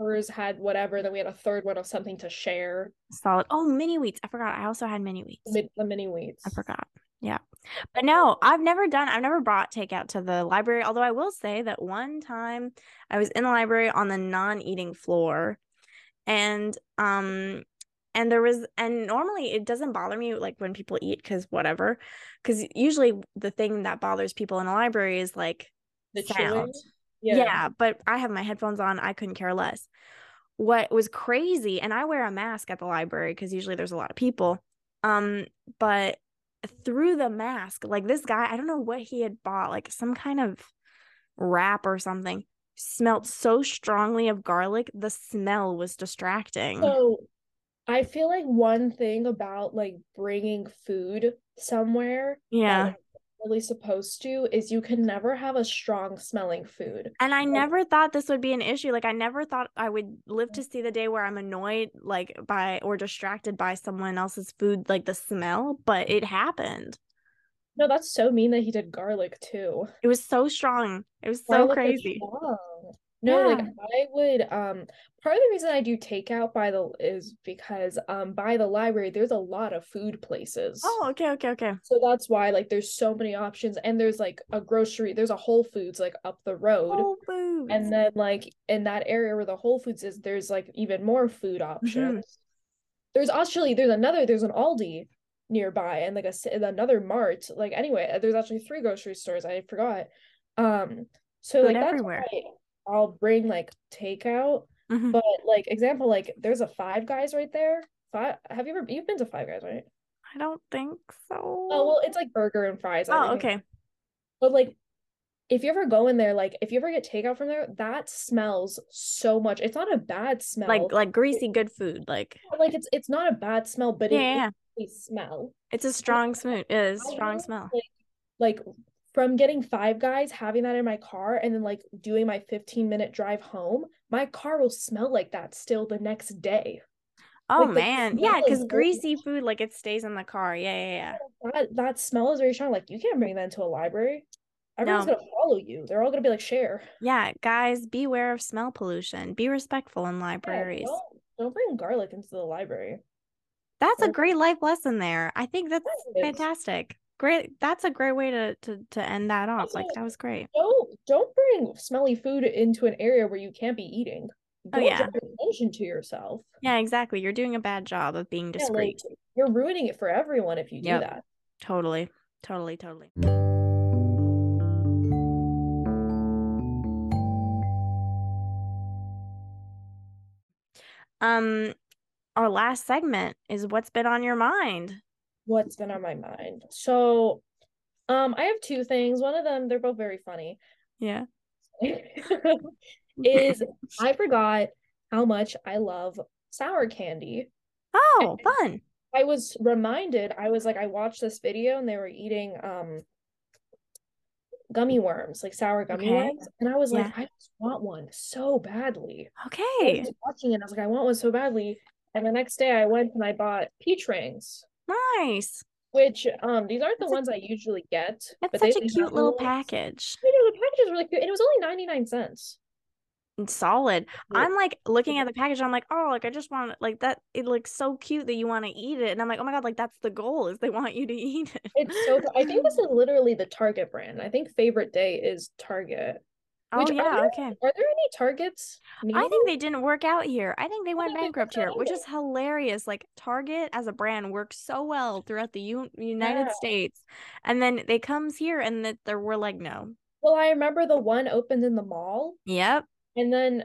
hers had whatever. Then we had a third one of something to share. Solid. Oh, mini wheats. I forgot. I also had mini wheats. The, the mini wheats. I forgot. Yeah. But no, I've never done, I've never brought takeout to the library. Although I will say that one time I was in the library on the non eating floor and, um, and there was, and normally it doesn't bother me like when people eat because whatever. Because usually the thing that bothers people in a library is like the sound. Chewing? Yeah. yeah, but I have my headphones on. I couldn't care less. What was crazy, and I wear a mask at the library because usually there's a lot of people. Um, but through the mask, like this guy, I don't know what he had bought, like some kind of wrap or something, smelled so strongly of garlic. The smell was distracting. So I feel like one thing about like bringing food somewhere, yeah, really supposed to is you can never have a strong smelling food. And I like, never thought this would be an issue. Like I never thought I would live to mm-hmm. see the day where I'm annoyed like by or distracted by someone else's food like the smell, but it happened. No, that's so mean that he did garlic too. It was so strong. It was so garlic crazy. No, yeah. like I would um part of the reason I do takeout by the is because um by the library there's a lot of food places. Oh, okay, okay, okay. So that's why like there's so many options and there's like a grocery, there's a Whole Foods like up the road. Whole Foods. And then like in that area where the Whole Foods is, there's like even more food mm-hmm. options. Mm-hmm. There's actually there's another there's an Aldi nearby and like a another Mart. Like anyway, there's actually three grocery stores. I forgot. Um so food like everywhere. Why, I'll bring like takeout. Mm-hmm. But like example, like there's a Five Guys right there. Five. Have you ever you've been to Five Guys, right? I don't think so. Oh well, it's like burger and fries. Oh, okay. But like, if you ever go in there, like if you ever get takeout from there, that smells so much. It's not a bad smell. Like like greasy good food. Like like it's it's not a bad smell, but yeah, it, yeah. smell. It's a strong smell. It is strong smell. Like, like from getting five guys having that in my car and then like doing my 15 minute drive home my car will smell like that still the next day. Oh like, man. yeah because greasy food like it stays in the car. Yeah yeah yeah. That, that smell is very strong. Like you can't bring that into a library. Everyone's no. gonna follow you. They're all gonna be like share. Yeah guys beware of smell pollution. Be respectful in libraries yeah, don't, don't bring garlic into the library. That's a great life lesson there. I think that's fantastic great that's a great way to to to end that off like that was great. Don't don't bring smelly food into an area where you can't be eating. Oh, don't oh yeah attention to yourself. Yeah exactly you're doing a bad job of being discreet yeah, like, you're ruining it for everyone if you do yep. that. totally totally totally. Um our last segment is what's been on your mind what's been on my mind. So, um, I have two things. One of them, they're both very funny. Yeah. is I forgot how much I love sour candy. Oh, and fun. I was reminded, I was like, I watched this video and they were eating um gummy worms, like sour gummy okay. worms. And I was yeah. like, I just want one so badly. Okay. I was watching it, I was like, I want one so badly. And the next day I went and I bought peach rings. Nice. Which um these aren't the ones I usually get. That's such a cute little package. I know the package is really cute. And it was only 99 cents. Solid. Yeah. I'm like looking at the package. I'm like, oh, like I just want like that. It looks so cute that you want to eat it, and I'm like, oh my god, like that's the goal is they want you to eat it. It's so. I think this is literally the Target brand. I think favorite day is Target. Oh which, yeah, are there, okay. Are there any targets? I think they didn't work out here. I think they went bankrupt here, which is hilarious. Like Target as a brand works so well throughout the U- United yeah. States, and then they comes here and that there were like no. Well, I remember the one opened in the mall. Yep. And then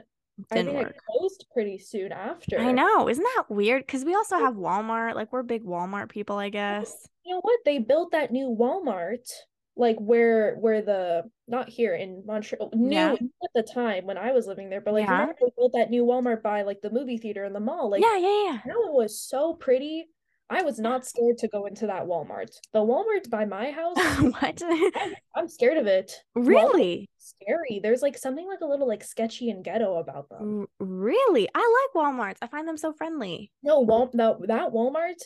didn't I think work. it closed pretty soon after. I know, isn't that weird? Because we also have Walmart. Like we're big Walmart people, I guess. You know what? They built that new Walmart like where where the not here in Montreal new yeah. at the time when I was living there, but like yeah. they built that new Walmart by like the movie theater in the mall. Like yeah, yeah, yeah. That one was so pretty. I was not scared to go into that Walmart. The Walmart by my house. what? I, am scared of it. Really? Scary. There's like something like a little like sketchy and ghetto about them. Really? I like Walmarts. I find them so friendly. No, Wal- no that Walmart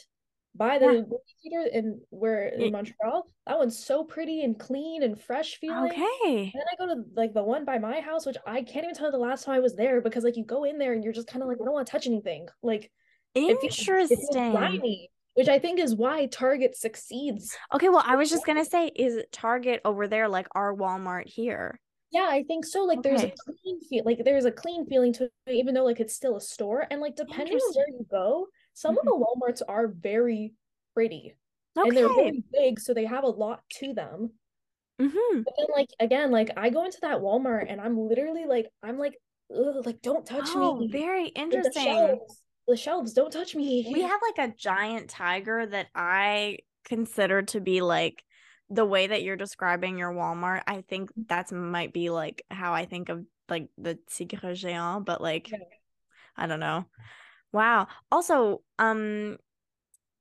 by the yeah. movie theater in where in Montreal. That one's so pretty and clean and fresh feeling. Okay. And then I go to like the one by my house, which I can't even tell you the last time I was there because like you go in there and you're just kind of like I don't want to touch anything. Like interesting. It feels, grimy, which I think is why Target succeeds. Okay, well I was just gonna say, is Target over there like our Walmart here? Yeah, I think so. Like okay. there's a clean feel like there's a clean feeling to it, even though like it's still a store. And like depending on where you go, some mm-hmm. of the Walmarts are very pretty. Okay. And they're very big, so they have a lot to them. Mm-hmm. But then, like again, like I go into that Walmart and I'm literally like, I'm like, like don't touch oh, me. Very interesting. The shelves, the shelves, don't touch me. We have like a giant tiger that I consider to be like the way that you're describing your Walmart. I think that's might be like how I think of like the tigre géant, but like yeah. I don't know. Wow. Also, um,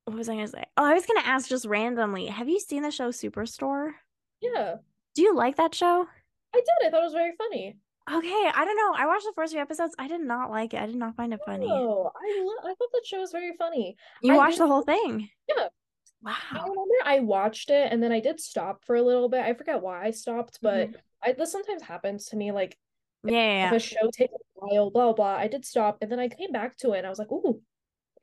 what was I gonna say? Oh, I was gonna ask just randomly. Have you seen the show Superstore? Yeah. Do you like that show? I did. I thought it was very funny. Okay, I don't know. I watched the first few episodes. I did not like it. I did not find it funny. Oh, I lo- I thought that show was very funny. You I watched the whole thing. Yeah. Wow. I remember I watched it and then I did stop for a little bit. I forget why I stopped, but mm-hmm. I, this sometimes happens to me. Like, yeah, if a show takes a while, blah, blah, I did stop and then I came back to it and I was like, ooh,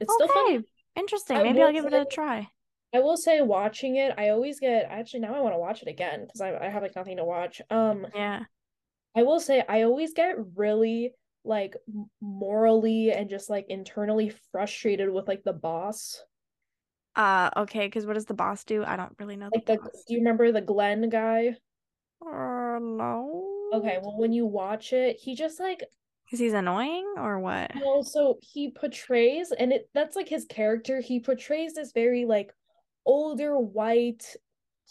it's okay. still fun. Interesting. Maybe I'll give say, it a try. I will say, watching it, I always get actually now I want to watch it again because I, I have like nothing to watch. Um, yeah. I will say, I always get really like morally and just like internally frustrated with like the boss. Uh okay, because what does the boss do? I don't really know. Like the, the do you remember the Glenn guy? Uh no. Okay, well when you watch it, he just like because he's annoying or what? Well, so he portrays and it that's like his character. He portrays this very like older white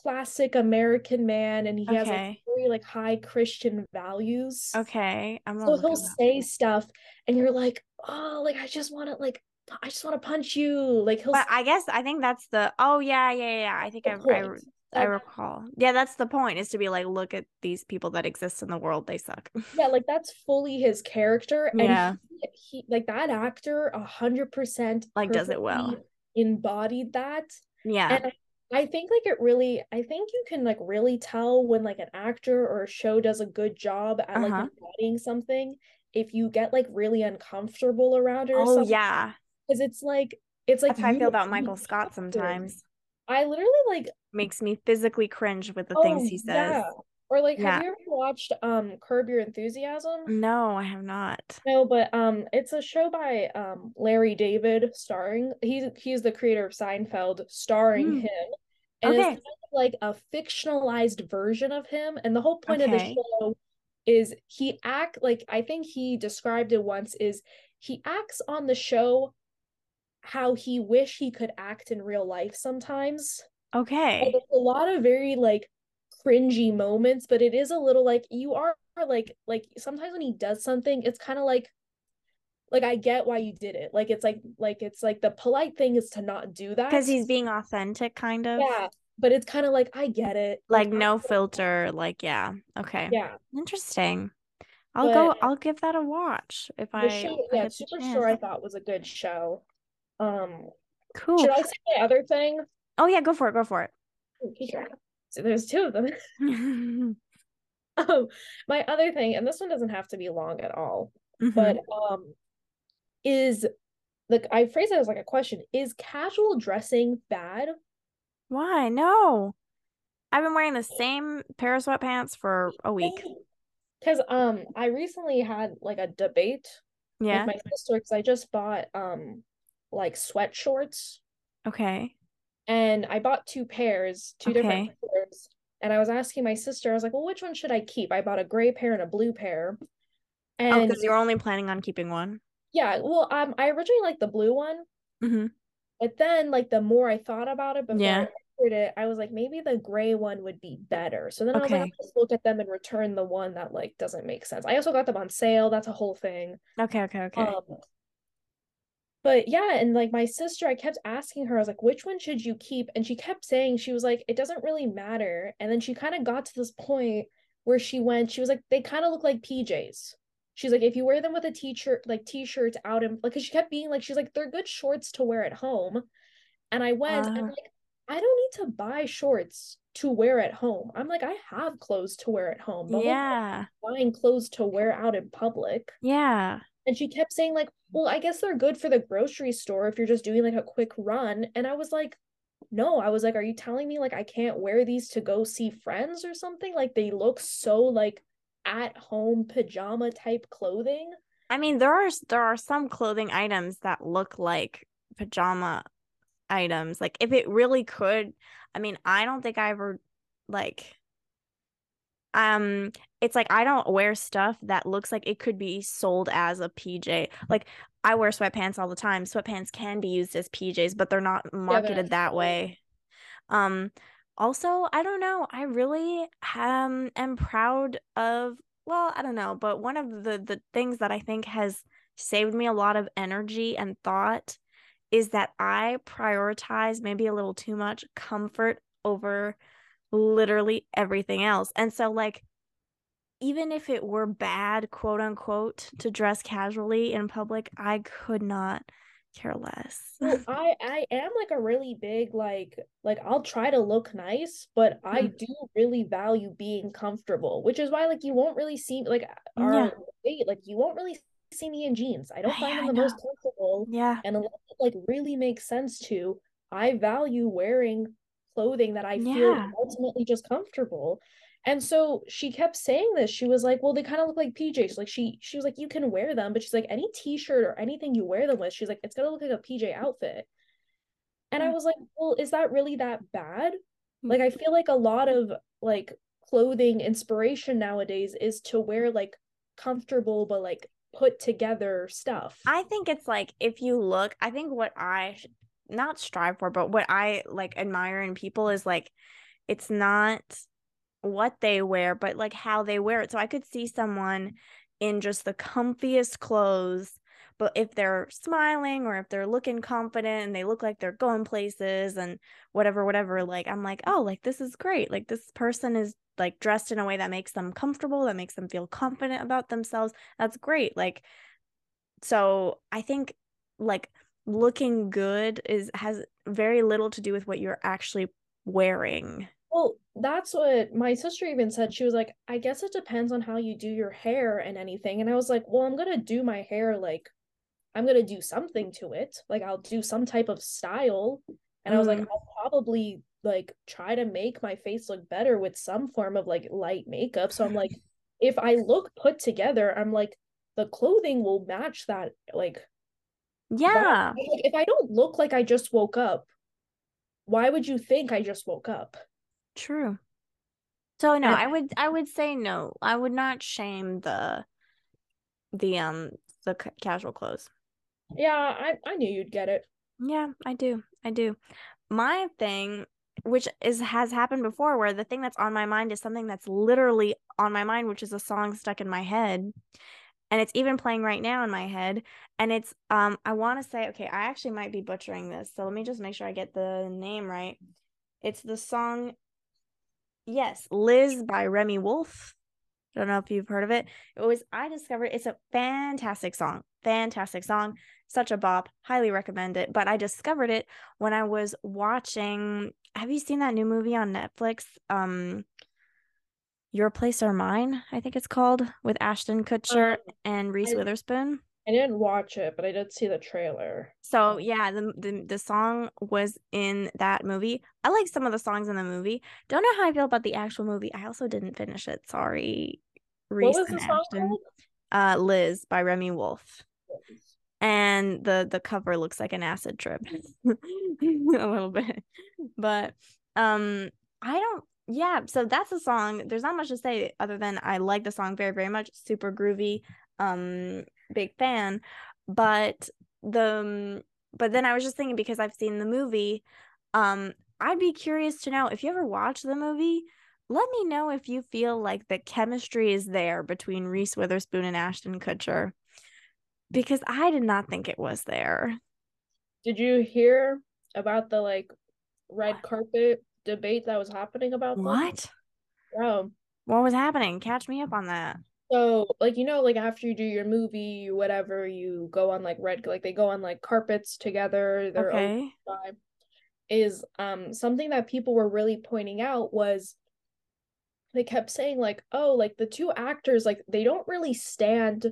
classic American man and he okay. has like very like high Christian values. Okay. I'm so he'll say stuff and you're like, oh, like I just want to like I just want to punch you. Like he'll But I guess I think that's the oh yeah, yeah, yeah. I think I, I I recall. Yeah, that's the point is to be like, look at these people that exist in the world. They suck. Yeah, like that's fully his character. And yeah. he, he like that actor a hundred percent like does it well. Embodied that. Yeah. And I think like it really I think you can like really tell when like an actor or a show does a good job at uh-huh. like embodying something if you get like really uncomfortable around it oh something. yeah because it's like it's like That's how I feel about Michael Scott sometimes I literally like makes me physically cringe with the oh, things he says yeah. or like yeah. have you ever watched um Curb Your Enthusiasm no I have not no but um it's a show by um Larry David starring he's he's the creator of Seinfeld starring mm. him and okay. it's kind of like a fictionalized version of him and the whole point okay. of the show is he act like i think he described it once is he acts on the show how he wish he could act in real life sometimes okay a lot of very like cringy moments but it is a little like you are like like sometimes when he does something it's kind of like like I get why you did it. Like it's like like it's like the polite thing is to not do that because he's being authentic, kind of. Yeah, but it's kind of like I get it. Like, like no filter. Like yeah, okay. Yeah, interesting. I'll but go. I'll give that a watch if I. Show, yeah, super sure. I thought was a good show. Um, cool. Should I say my other thing? Oh yeah, go for it. Go for it. So there's two of them. um, my other thing, and this one doesn't have to be long at all, mm-hmm. but um, is like I phrase it as like a question: Is casual dressing bad? Why? No. I've been wearing the same pair of sweatpants for a week. Cause um I recently had like a debate yeah. with my sister because I just bought um like sweat shorts. Okay. And I bought two pairs, two okay. different pairs. And I was asking my sister, I was like, well, which one should I keep? I bought a gray pair and a blue pair. Oh, and oh, because you're only planning on keeping one. Yeah, well, um, I originally liked the blue one, mm-hmm. but then like the more I thought about it before yeah. I ordered it, I was like, maybe the gray one would be better. So then okay. I was like, I'll just look at them and return the one that like doesn't make sense. I also got them on sale. That's a whole thing. Okay, okay, okay. Um, but yeah, and like my sister, I kept asking her, I was like, which one should you keep? And she kept saying, she was like, it doesn't really matter. And then she kind of got to this point where she went, she was like, they kind of look like PJs she's like if you wear them with a t-shirt like t-shirts out and like cause she kept being like she's like they're good shorts to wear at home. And i went uh, and like i don't need to buy shorts to wear at home. I'm like i have clothes to wear at home. Yeah. buying clothes to wear out in public. Yeah and she kept saying like well i guess they're good for the grocery store if you're just doing like a quick run and i was like no i was like are you telling me like i can't wear these to go see friends or something like they look so like at home pajama type clothing. I mean, there are there are some clothing items that look like pajama items. Like if it really could, I mean, I don't think I ever like um it's like I don't wear stuff that looks like it could be sold as a PJ. Like I wear sweatpants all the time. Sweatpants can be used as PJs, but they're not marketed yeah, that way. Um also i don't know i really um am proud of well i don't know but one of the the things that i think has saved me a lot of energy and thought is that i prioritize maybe a little too much comfort over literally everything else and so like even if it were bad quote unquote to dress casually in public i could not care less. well, I I am like a really big like like I'll try to look nice, but I mm. do really value being comfortable, which is why like you won't really see like our yeah. weight like you won't really see me in jeans. I don't find yeah, them the most comfortable. Yeah. And unless it like really makes sense to, I value wearing clothing that I feel yeah. ultimately just comfortable. And so she kept saying this. She was like, "Well, they kind of look like PJs." Like she she was like, "You can wear them," but she's like, "Any t-shirt or anything you wear them with, she's like, it's gonna look like a PJ outfit." And I mm. was like, "Well, is that really that bad?" Like I mm. feel like a lot of like clothing inspiration nowadays is to wear like comfortable but like put together stuff. I think it's like if you look, I think what I not strive for, but what I like admire in people is like it's not what they wear, but like how they wear it. So I could see someone in just the comfiest clothes, but if they're smiling or if they're looking confident and they look like they're going places and whatever, whatever, like I'm like, oh, like this is great. Like this person is like dressed in a way that makes them comfortable, that makes them feel confident about themselves. That's great. Like, so I think like looking good is has very little to do with what you're actually wearing well, that's what my sister even said. She was like, I guess it depends on how you do your hair and anything. And I was like, well, I'm going to do my hair like, I'm going to do something to it. Like, I'll do some type of style. And mm. I was like, mm. I'll probably like try to make my face look better with some form of like light makeup. So I'm like, if I look put together, I'm like, the clothing will match that. Like, yeah. Like, if I don't look like I just woke up, why would you think I just woke up? True. So no, I would I would say no. I would not shame the the um the c- casual clothes. Yeah, I I knew you'd get it. Yeah, I do. I do. My thing which is has happened before where the thing that's on my mind is something that's literally on my mind which is a song stuck in my head and it's even playing right now in my head and it's um i want to say okay i actually might be butchering this so let me just make sure i get the name right it's the song Yes, Liz by Remi Wolf. I don't know if you've heard of it. It was I discovered it's a fantastic song. Fantastic song. Such a bop. Highly recommend it. But I discovered it when I was watching have you seen that new movie on Netflix? Um Your Place or Mine, I think it's called, with Ashton Kutcher um, and Reese I, Witherspoon. I didn't watch it, but I did see the trailer. So yeah, the, the the song was in that movie. I like some of the songs in the movie. Don't know how I feel about the actual movie. I also didn't finish it. Sorry. Reese what was the song? Uh, Liz by Remi Wolf. And the the cover looks like an acid trip, a little bit, but um, I don't. Yeah, so that's a song. There's not much to say other than I like the song very very much. Super groovy. Um, big fan but the um, but then i was just thinking because i've seen the movie um i'd be curious to know if you ever watch the movie let me know if you feel like the chemistry is there between reese witherspoon and ashton kutcher because i did not think it was there did you hear about the like red carpet debate that was happening about what? Oh what was happening? Catch me up on that. So like you know like after you do your movie whatever you go on like red like they go on like carpets together they're okay. is um something that people were really pointing out was they kept saying like oh like the two actors like they don't really stand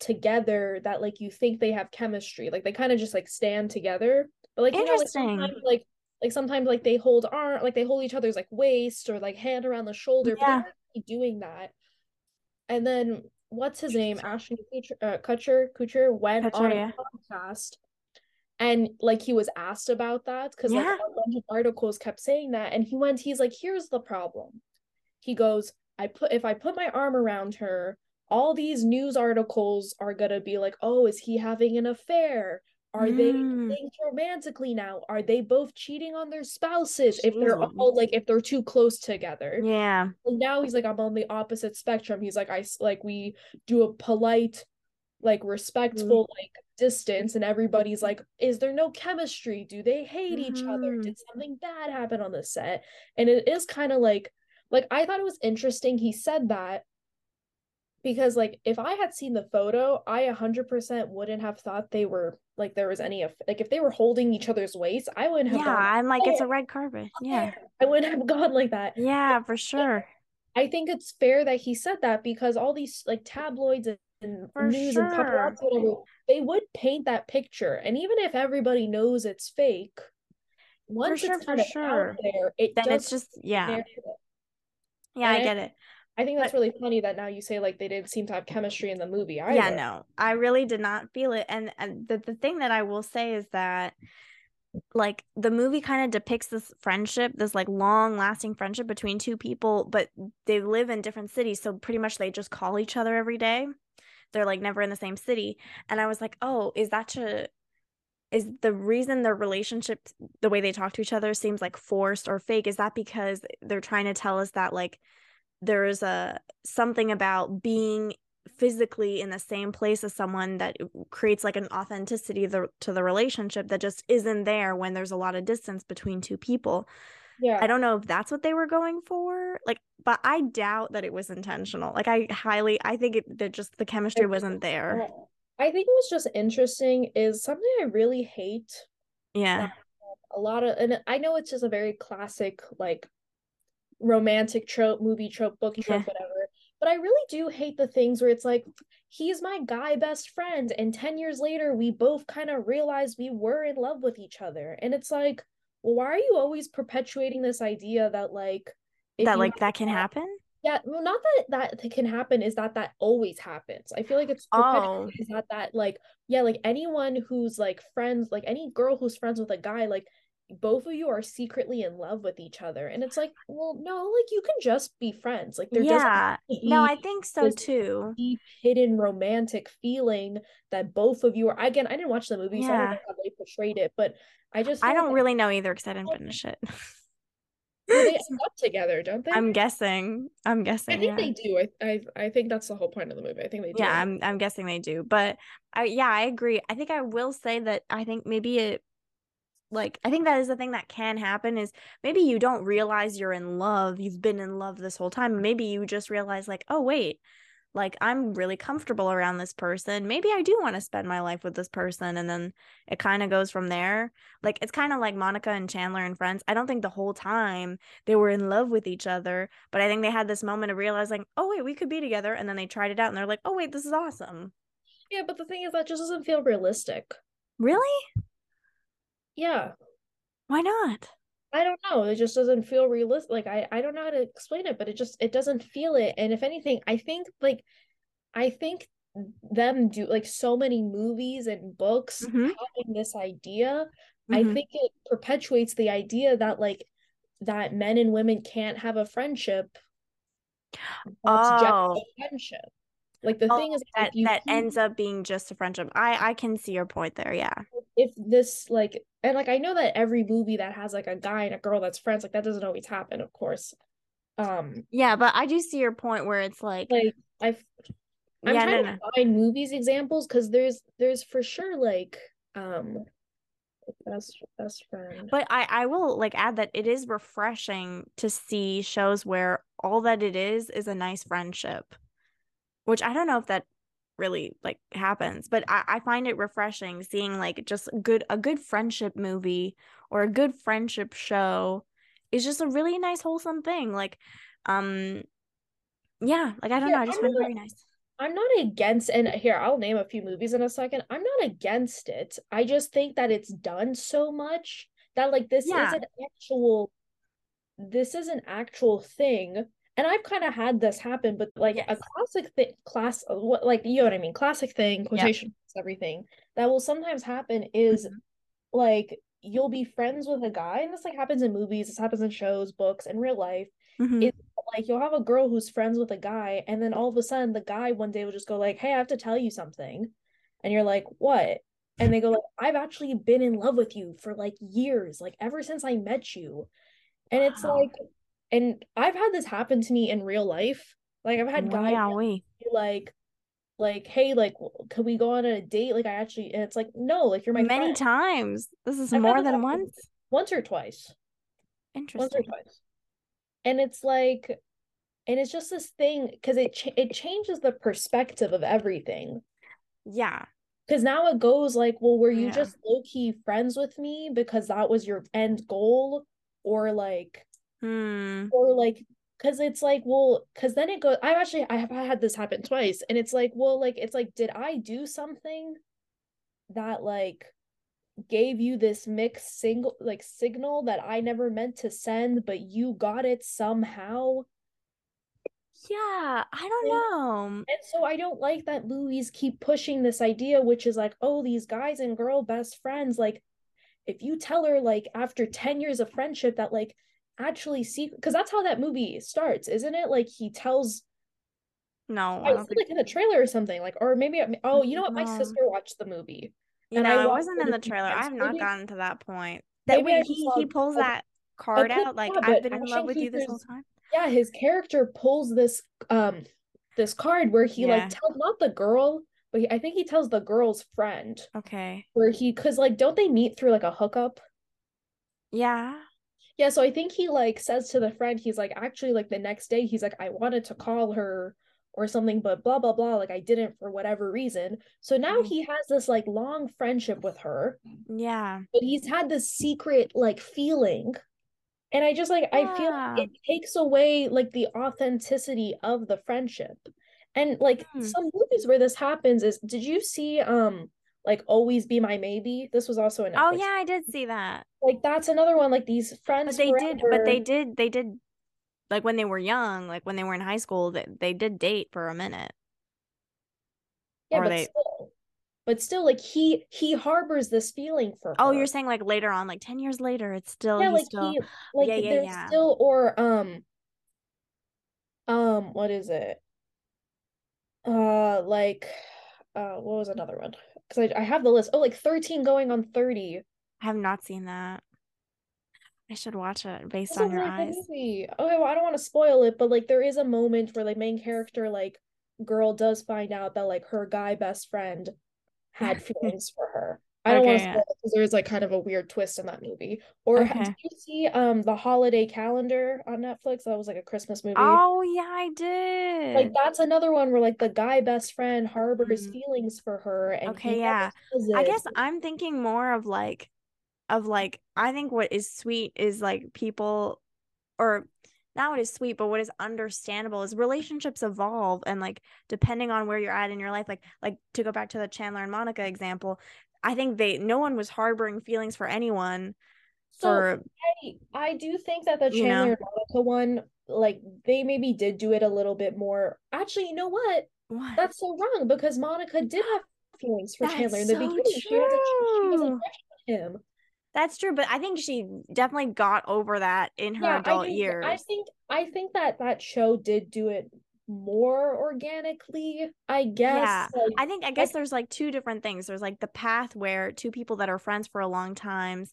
together that like you think they have chemistry. Like they kind of just like stand together. But like you know like like like sometimes like they hold arm like they hold each other's like waist or like hand around the shoulder yeah. but they're doing that and then what's his name? Ashton Kutcher, uh, Kutcher, Kutcher went Kutcher, on a podcast and like he was asked about that because yeah. like a bunch of articles kept saying that and he went he's like here's the problem he goes i put if i put my arm around her all these news articles are gonna be like oh is he having an affair are mm. they playing romantically now? Are they both cheating on their spouses if they're all like if they're too close together? Yeah. And now he's like I'm on the opposite spectrum. He's like I like we do a polite like respectful mm. like distance and everybody's like is there no chemistry? Do they hate mm. each other? Mm-hmm. Did something bad happen on the set? And it is kind of like like I thought it was interesting he said that because like if I had seen the photo, I 100% wouldn't have thought they were like there was any of like if they were holding each other's waist, I wouldn't have. Yeah, gone, I'm like it's a oh, red carpet. Oh, yeah, I wouldn't have gone like that. Yeah, for sure. I think it's fair that he said that because all these like tabloids and for news sure. and paparazzi whatever, they would paint that picture, and even if everybody knows it's fake, once for sure, it's kind of sure. out there, it then it's just yeah. Yeah, and I get it. I think that's but, really funny that now you say like they didn't seem to have chemistry in the movie. Either. Yeah, no, I really did not feel it. And, and the, the thing that I will say is that like the movie kind of depicts this friendship, this like long lasting friendship between two people, but they live in different cities. So pretty much they just call each other every day. They're like never in the same city. And I was like, oh, is that to is the reason their relationship the way they talk to each other seems like forced or fake is that because they're trying to tell us that like there's a something about being physically in the same place as someone that creates like an authenticity the, to the relationship that just isn't there when there's a lot of distance between two people. Yeah. I don't know if that's what they were going for. Like, but I doubt that it was intentional. Like, I highly, I think it, that just the chemistry wasn't there. I think was just interesting is something I really hate. Yeah. A lot of, and I know it's just a very classic, like romantic trope, movie trope, book trope, yeah. whatever. But I really do hate the things where it's like, he's my guy best friend. And 10 years later, we both kind of realized we were in love with each other. And it's like, well, why are you always perpetuating this idea that, like, that, like, that can happen? Yeah, well, not that that can happen is that that always happens. I feel like it's oh. is that that like yeah, like anyone who's like friends, like any girl who's friends with a guy, like both of you are secretly in love with each other and it's like well no like you can just be friends like there yeah. no i think so too. deep hidden romantic feeling that both of you are again i didn't watch the movie yeah. so i don't know how they portrayed it but i just i don't like, really know either because i didn't finish it. They end up together don't they? I'm guessing i'm guessing i think yeah. they do I, I i think that's the whole point of the movie i think they do. Yeah i'm, I'm guessing they do but i yeah i agree i think i will say that i think maybe it like i think that is the thing that can happen is maybe you don't realize you're in love you've been in love this whole time maybe you just realize like oh wait like i'm really comfortable around this person. Maybe i do want to spend my life with this person and then it kind of goes from there. Like it's kind of like monica and chandler and friends. I don't think the whole time they were in love with each other but i think they had this moment of realizing oh wait we could be together and then they tried it out and they're like oh wait this is awesome. Yeah but the thing is that just doesn't feel realistic. Really yeah. Why not? I don't know. It just doesn't feel realistic. Like I, I don't know how to explain it, but it just it doesn't feel it. And if anything, I think like I think them do like so many movies and books mm-hmm. having this idea. Mm-hmm. I think it perpetuates the idea that like that men and women can't have a friendship. Oh. friendship. Like the oh, thing is that that ends up being just a friendship. I I can see your point there. Yeah. If this like and like I know that every movie that has like a guy and a girl that's friends like that doesn't always happen, of course. Um. Yeah, but I do see your point where it's like like I've I'm yeah, trying no, to find movies examples because there's there's for sure like um best best friend. But I I will like add that it is refreshing to see shows where all that it is is a nice friendship which I don't know if that really like happens but I, I find it refreshing seeing like just good a good friendship movie or a good friendship show is just a really nice wholesome thing like um yeah like i don't yeah, know i just I'm find not, it very nice i'm not against and here i'll name a few movies in a second i'm not against it i just think that it's done so much that like this yeah. is an actual this is an actual thing and I've kind of had this happen, but like yes. a classic thing, class, uh, what like you know what I mean, classic thing, quotation yep. everything that will sometimes happen is mm-hmm. like you'll be friends with a guy, and this like happens in movies, this happens in shows, books, and real life. Mm-hmm. It's like you'll have a girl who's friends with a guy, and then all of a sudden the guy one day will just go like, "Hey, I have to tell you something," and you're like, "What?" And they go like, "I've actually been in love with you for like years, like ever since I met you," and wow. it's like and I've had this happen to me in real life. Like I've had guys wow, like like hey like could we go on a date? Like I actually and it's like no like you're my many friend. times. This is I've more than once. once or twice. Interesting once or twice. And it's like and it's just this thing because it ch- it changes the perspective of everything. Yeah. Because now it goes like well were you yeah. just low-key friends with me because that was your end goal? Or like hmm. or like because it's like well because then it goes i've actually i have had this happen twice and it's like well like it's like did i do something that like gave you this mixed single like signal that i never meant to send but you got it somehow yeah i don't know and so i don't like that louis keep pushing this idea which is like oh these guys and girl best friends like if you tell her like after 10 years of friendship that like actually see because that's how that movie starts isn't it? Like he tells no i, I was think... like in the trailer or something like or maybe oh you know what? My sister watched the movie and I wasn't in the trailer. I have not gotten to that point. That when he, he pulls that card out like i've been in love with you this whole time. Yeah his character pulls this um this card where he yeah. like tells not the girl but he, i think he tells the girl's friend okay. where he because like don't they meet through like a hookup? Yeah yeah so i think he like says to the friend he's like actually like the next day he's like i wanted to call her or something but blah blah blah like i didn't for whatever reason so now mm. he has this like long friendship with her yeah but he's had this secret like feeling and i just like yeah. i feel like it takes away like the authenticity of the friendship and like mm. some movies where this happens is did you see um like always be my maybe this was also an oh yeah i did see that like that's another one like these friends but they forever. did but they did they did like when they were young like when they were in high school that they, they did date for a minute yeah or but they still, but still like he he harbors this feeling for oh her. you're saying like later on like 10 years later it's still yeah like still... he like yeah, yeah, there's yeah. still or um um what is it uh like uh what was another one because I, I have the list oh like 13 going on 30 I have not seen that. I should watch it based That's on your eyes. Movie. Okay, well, I don't want to spoil it, but like there is a moment where like main character like girl does find out that like her guy best friend had feelings for her. I don't okay, want to spoil it because there's like kind of a weird twist in that movie. Or okay. did you see um the holiday calendar on Netflix? That was like a Christmas movie. Oh yeah, I did. Like that's another one where like the guy best friend harbors mm. feelings for her. And okay, yeah. I guess I'm thinking more of like of like I think what is sweet is like people or not what is sweet, but what is understandable is relationships evolve and like depending on where you're at in your life, like like to go back to the Chandler and Monica example, I think they no one was harboring feelings for anyone so for I, I do think that the Chandler you know, Monica one, like they maybe did do it a little bit more. Actually, you know what? What? That's so wrong because Monica did have feelings for That's Chandler in the so beginning. True. She was, a, she was a him. That's true, but I think she definitely got over that in her yeah, adult I think, years. I think I think that that show did do it more organically i guess yeah. like, i think i guess there's like two different things. There's like the path where two people that are friends for a long time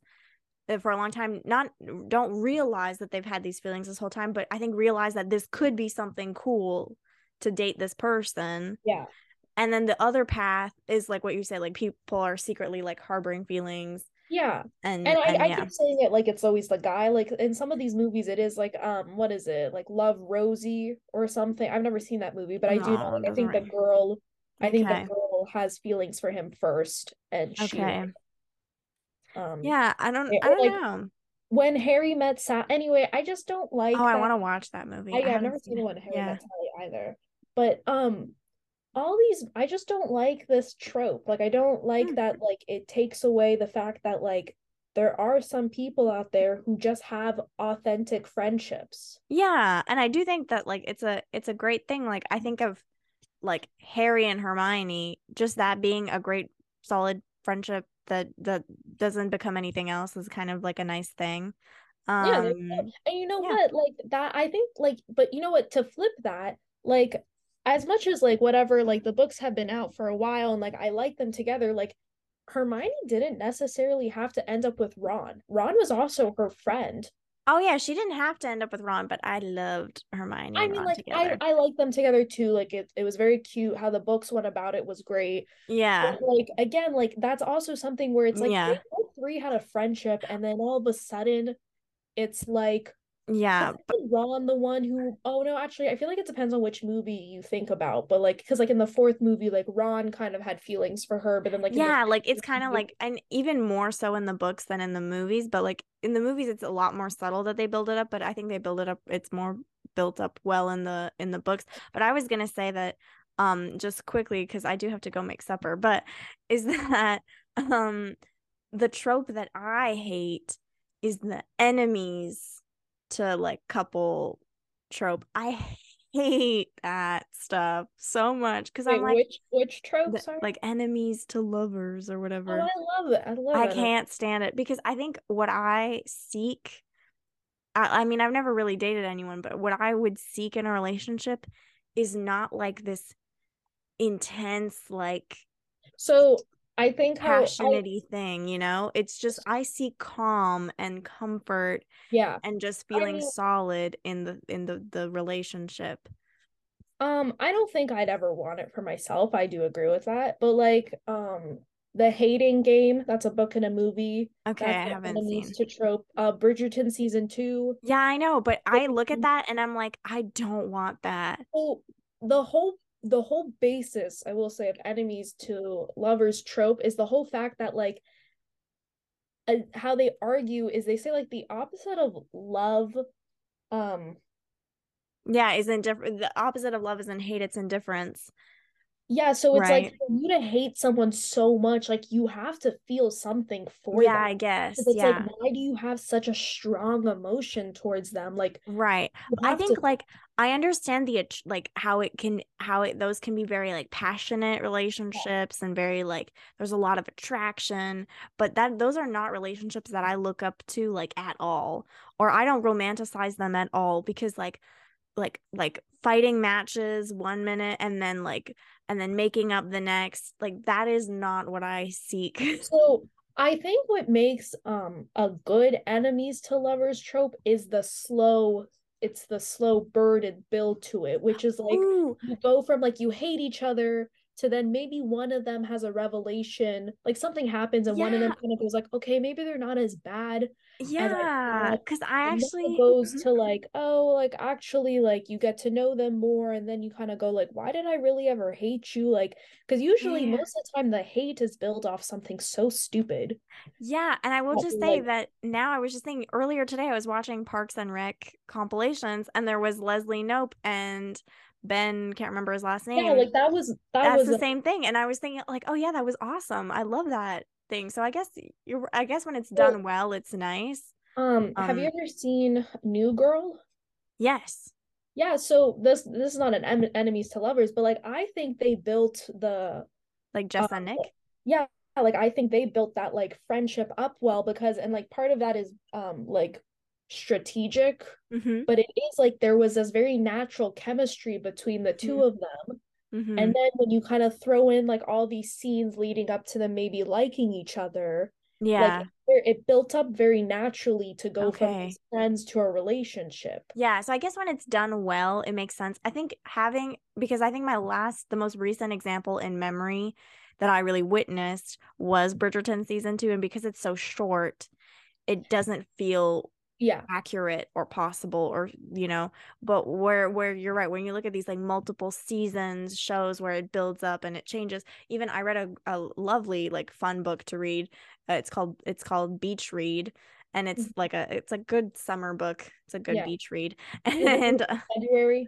uh, for a long time not don't realize that they've had these feelings this whole time but i think realize that this could be something cool to date this person. Yeah. And then the other path is like what you said like people are secretly like harboring feelings yeah. And and I, and, I yeah. keep saying it like it's always the guy. Like in some of these movies, it is like um what is it like Love Rosie or something. I've never seen that movie, but I do know. Like, I think the girl, I think the girl has feelings for him first, and she. Okay. Um, yeah, I don't. I don't like, know. When Harry met Sally. Anyway, I just don't like. Oh, that. I want to watch that movie. I, yeah, I've never seen the one Harry yeah. met Sally either. But um, all these i just don't like this trope. Like i don't like mm. that like it takes away the fact that like there are some people out there who just have authentic friendships. Yeah and i do think that like it's a it's a great thing. Like i think of like harry and hermione just that being a great solid friendship that that doesn't become anything else is kind of like a nice thing. Um yeah and you know yeah. what? Like that i think like but you know what? To flip that like as much as like whatever like the books have been out for a while and like I like them together like Hermione didn't necessarily have to end up with Ron. Ron was also her friend. Oh yeah, she didn't have to end up with Ron, but I loved Hermione. I mean, like together. I I like them together too. Like it, it was very cute. How the books went about it was great. Yeah. But, like again, like that's also something where it's like yeah. all three had a friendship, and then all of a sudden, it's like Yeah. Ron the one who oh no, actually I feel like it depends on which movie you think about. But like because like in the fourth movie, like Ron kind of had feelings for her, but then like Yeah, like it's kind of like and even more so in the books than in the movies, but like in the movies it's a lot more subtle that they build it up, but I think they build it up it's more built up well in the in the books. But I was gonna say that um just quickly because I do have to go make supper, but is that um the trope that I hate is the enemies to like couple trope. I hate that stuff so much because I'm like which which tropes the, like enemies to lovers or oh, whatever. Oh, I love it. I love I it. I can't stand it because I think what I seek I, I mean I've never really dated anyone, but what I would seek in a relationship is not like this intense like so I think passionate I, thing, you know? It's just I see calm and comfort yeah and just feeling I solid in the in the the relationship. Um, I don't think I'd ever want it for myself. I do agree with that. But like um the hating game, that's a book and a movie. Okay, I haven't seen to trope. Uh Bridgerton season two. Yeah, I know, but I look at that and I'm like, I don't want that. Well, the whole the whole basis i will say of enemies to lovers trope is the whole fact that like how they argue is they say like the opposite of love um yeah is indifferent the opposite of love is in hate it's indifference yeah, so it's right. like for you to hate someone so much, like you have to feel something for yeah, them. Yeah, I guess. It's yeah. like why do you have such a strong emotion towards them? Like right. I think to... like I understand the like how it can how it those can be very like passionate relationships yeah. and very like there's a lot of attraction, but that those are not relationships that I look up to like at all or I don't romanticize them at all because like like like fighting matches one minute and then like and then making up the next like that is not what i seek so i think what makes um a good enemies to lovers trope is the slow it's the slow burden build to it which is like Ooh. you go from like you hate each other to then maybe one of them has a revelation like something happens and yeah. one of them kind of goes like okay maybe they're not as bad yeah because i actually goes mm-hmm. to like oh like actually like you get to know them more and then you kind of go like why did i really ever hate you like because usually yeah. most of the time the hate is built off something so stupid yeah and i will just say like, that now i was just thinking earlier today i was watching parks and rec compilations and there was leslie knope and Ben can't remember his last name. Yeah, like that was that That's was the a- same thing. And I was thinking, like, oh yeah, that was awesome. I love that thing. So I guess you're I guess when it's done well, well it's nice. Um, um, have you um, ever seen New Girl? Yes. Yeah, so this this is not an en- enemies to lovers, but like I think they built the like Jess uh, and Nick. Yeah, like I think they built that like friendship up well because and like part of that is um like strategic, mm-hmm. but it is like there was this very natural chemistry between the 2 mm-hmm. of them Mm-hmm. And then when you kind of throw in like all these scenes leading up to them maybe liking each other, yeah, like it built up very naturally to go okay. from friends to a relationship. Yeah, so I guess when it's done well, it makes sense. I think having because I think my last, the most recent example in memory that I really witnessed was Bridgerton season two, and because it's so short, it doesn't feel yeah accurate or possible or you know but where where you're right when you look at these like multiple seasons shows where it builds up and it changes even i read a, a lovely like fun book to read uh, it's called it's called beach read and it's mm-hmm. like a it's a good summer book it's a good yeah. beach read and uh, february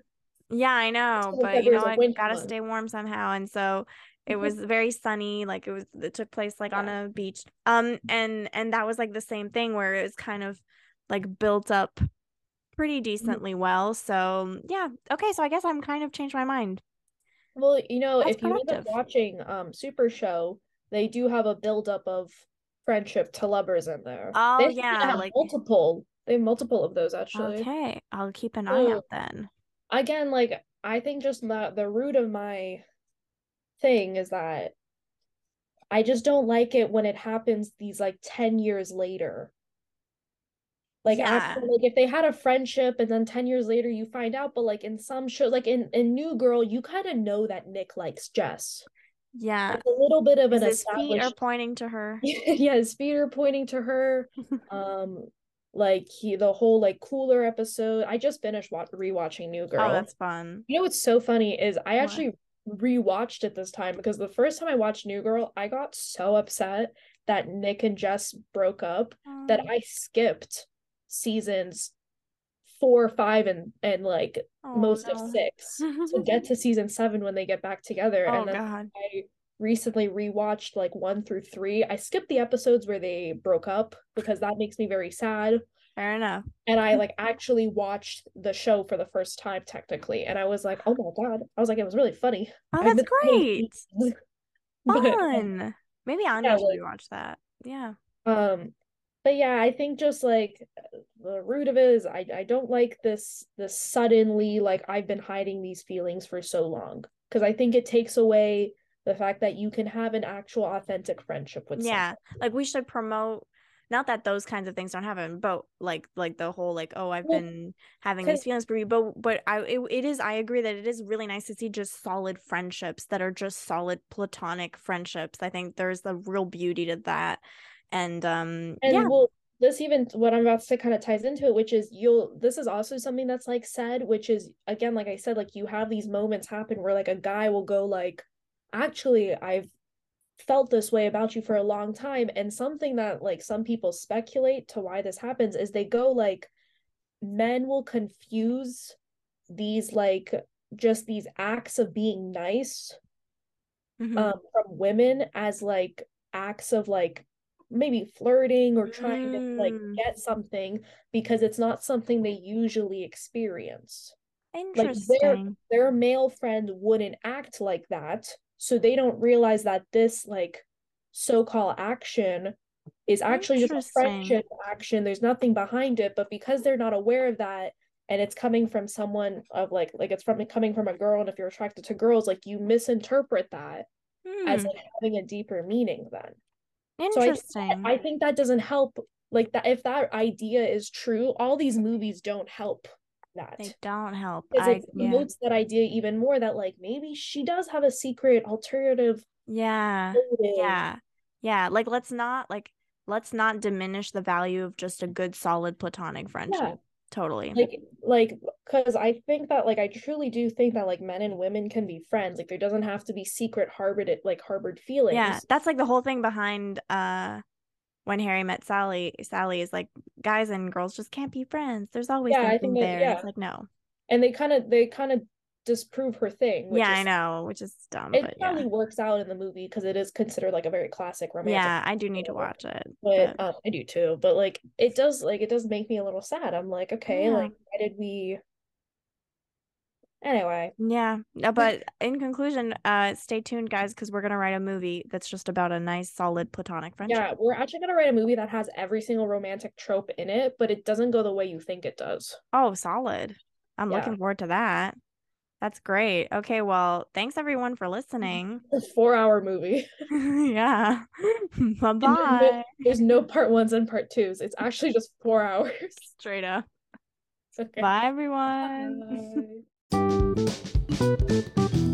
yeah i know but you know i gotta stay warm somehow and so it mm-hmm. was very sunny like it was it took place like yeah. on a beach um and and that was like the same thing where it was kind of like built up pretty mm-hmm. decently well. So yeah, okay. So I guess I'm kind of changed my mind. Well, you know, That's if productive. you end up watching um Superstore, they do have a buildup of friendship to lovers in there. Oh they yeah, like multiple. They have multiple of those actually. Okay, I'll keep an eye out then. Again, like I think just the the root of my thing is that I just don't like it when it happens these like 10 years later. Like yeah. like if they had a friendship and then 10 years later you find out, but like in some shows, like in, in New Girl, you kind of know that Nick likes Jess. Yeah. It's a little bit of an his feet are pointing to her. yeah, his feet are pointing to her. um like he the whole like cooler episode. I just finished wa- rewatching New Girl. Oh, that's fun. You know what's so funny is I what? actually rewatched it this time because the first time I watched New Girl, I got so upset that Nick and Jess broke up that I skipped seasons four, five, and and like oh, most no. of six to get to season seven when they get back together. Oh and then God. I recently rewatched like one through three. I skipped the episodes where they broke up because that makes me very sad. Fair enough. And I like actually watched the show for the first time technically, and I was like, "Oh my god!" I was like, "It was really funny." Oh, that's great. Fun. Maybe I'll yeah, like, watch that. Yeah. Um, but yeah, I think just like the root of it is I I don't like this this suddenly like I've been hiding these feelings for so long because I think it takes away the fact that you can have an actual authentic friendship with someone. yeah someone. like we should promote not that those kinds of things don't happen but like like the whole like oh i've been having these feelings for you but but i it, it is i agree that it is really nice to see just solid friendships that are just solid platonic friendships i think there's the real beauty to that and um and yeah well this even what i'm about to say kind of ties into it which is you'll this is also something that's like said which is again like i said like you have these moments happen where like a guy will go like actually i've felt this way about you for a long time and something that like some people speculate to why this happens is they go like men will confuse these like just these acts of being nice mm-hmm. um from women as like acts of like maybe flirting or trying mm. to like mm. get something because it's not something they usually experience Interesting. like their their male friend wouldn't act like that so they don't realize that this like so-called action is actually just a friendship action there's nothing behind it but because they're not aware of that and it's coming from someone of like like it's from coming from a girl and if you're attracted to girls like you misinterpret that hmm. as like having a deeper meaning then interesting so I, I think that doesn't help like that if that idea is true all these movies don't help that. They don't help. Because it promotes yeah. that idea even more that like maybe she does have a secret alternative. Yeah. Motive. Yeah. Yeah. Like let's not like let's not diminish the value of just a good solid platonic friendship. Yeah. Totally. Like like because I think that like I truly do think that like men and women can be friends. Like there doesn't have to be secret harbored like harbored feelings. Yeah. That's like the whole thing behind uh when Harry met Sally, Sally is like, guys and girls just can't be friends. There's always yeah, something there. That, yeah. It's like no. And they kind of they kind of disprove her thing. yeah, is, I know, which is dumb. It probably yeah. works out in the movie because it is considered like a very classic romantic. Yeah, I do need to watch it. But, but... Um, I do too. But like, it does like it does make me a little sad. I'm like, okay, yeah. like why did we anyway yeah but in conclusion uh stay tuned guys because we're gonna write a movie that's just about a nice solid platonic friendship yeah we're actually gonna write a movie that has every single romantic trope in it but it doesn't go the way you think it does oh solid i'm yeah. looking forward to that that's great. Okay well thanks everyone for mm-hmm. listening. A four hour movie. Yeah. Bye-bye there's no part ones and part twos. It's actually just four hours. Straight up. Okay. bye everyone. Bye.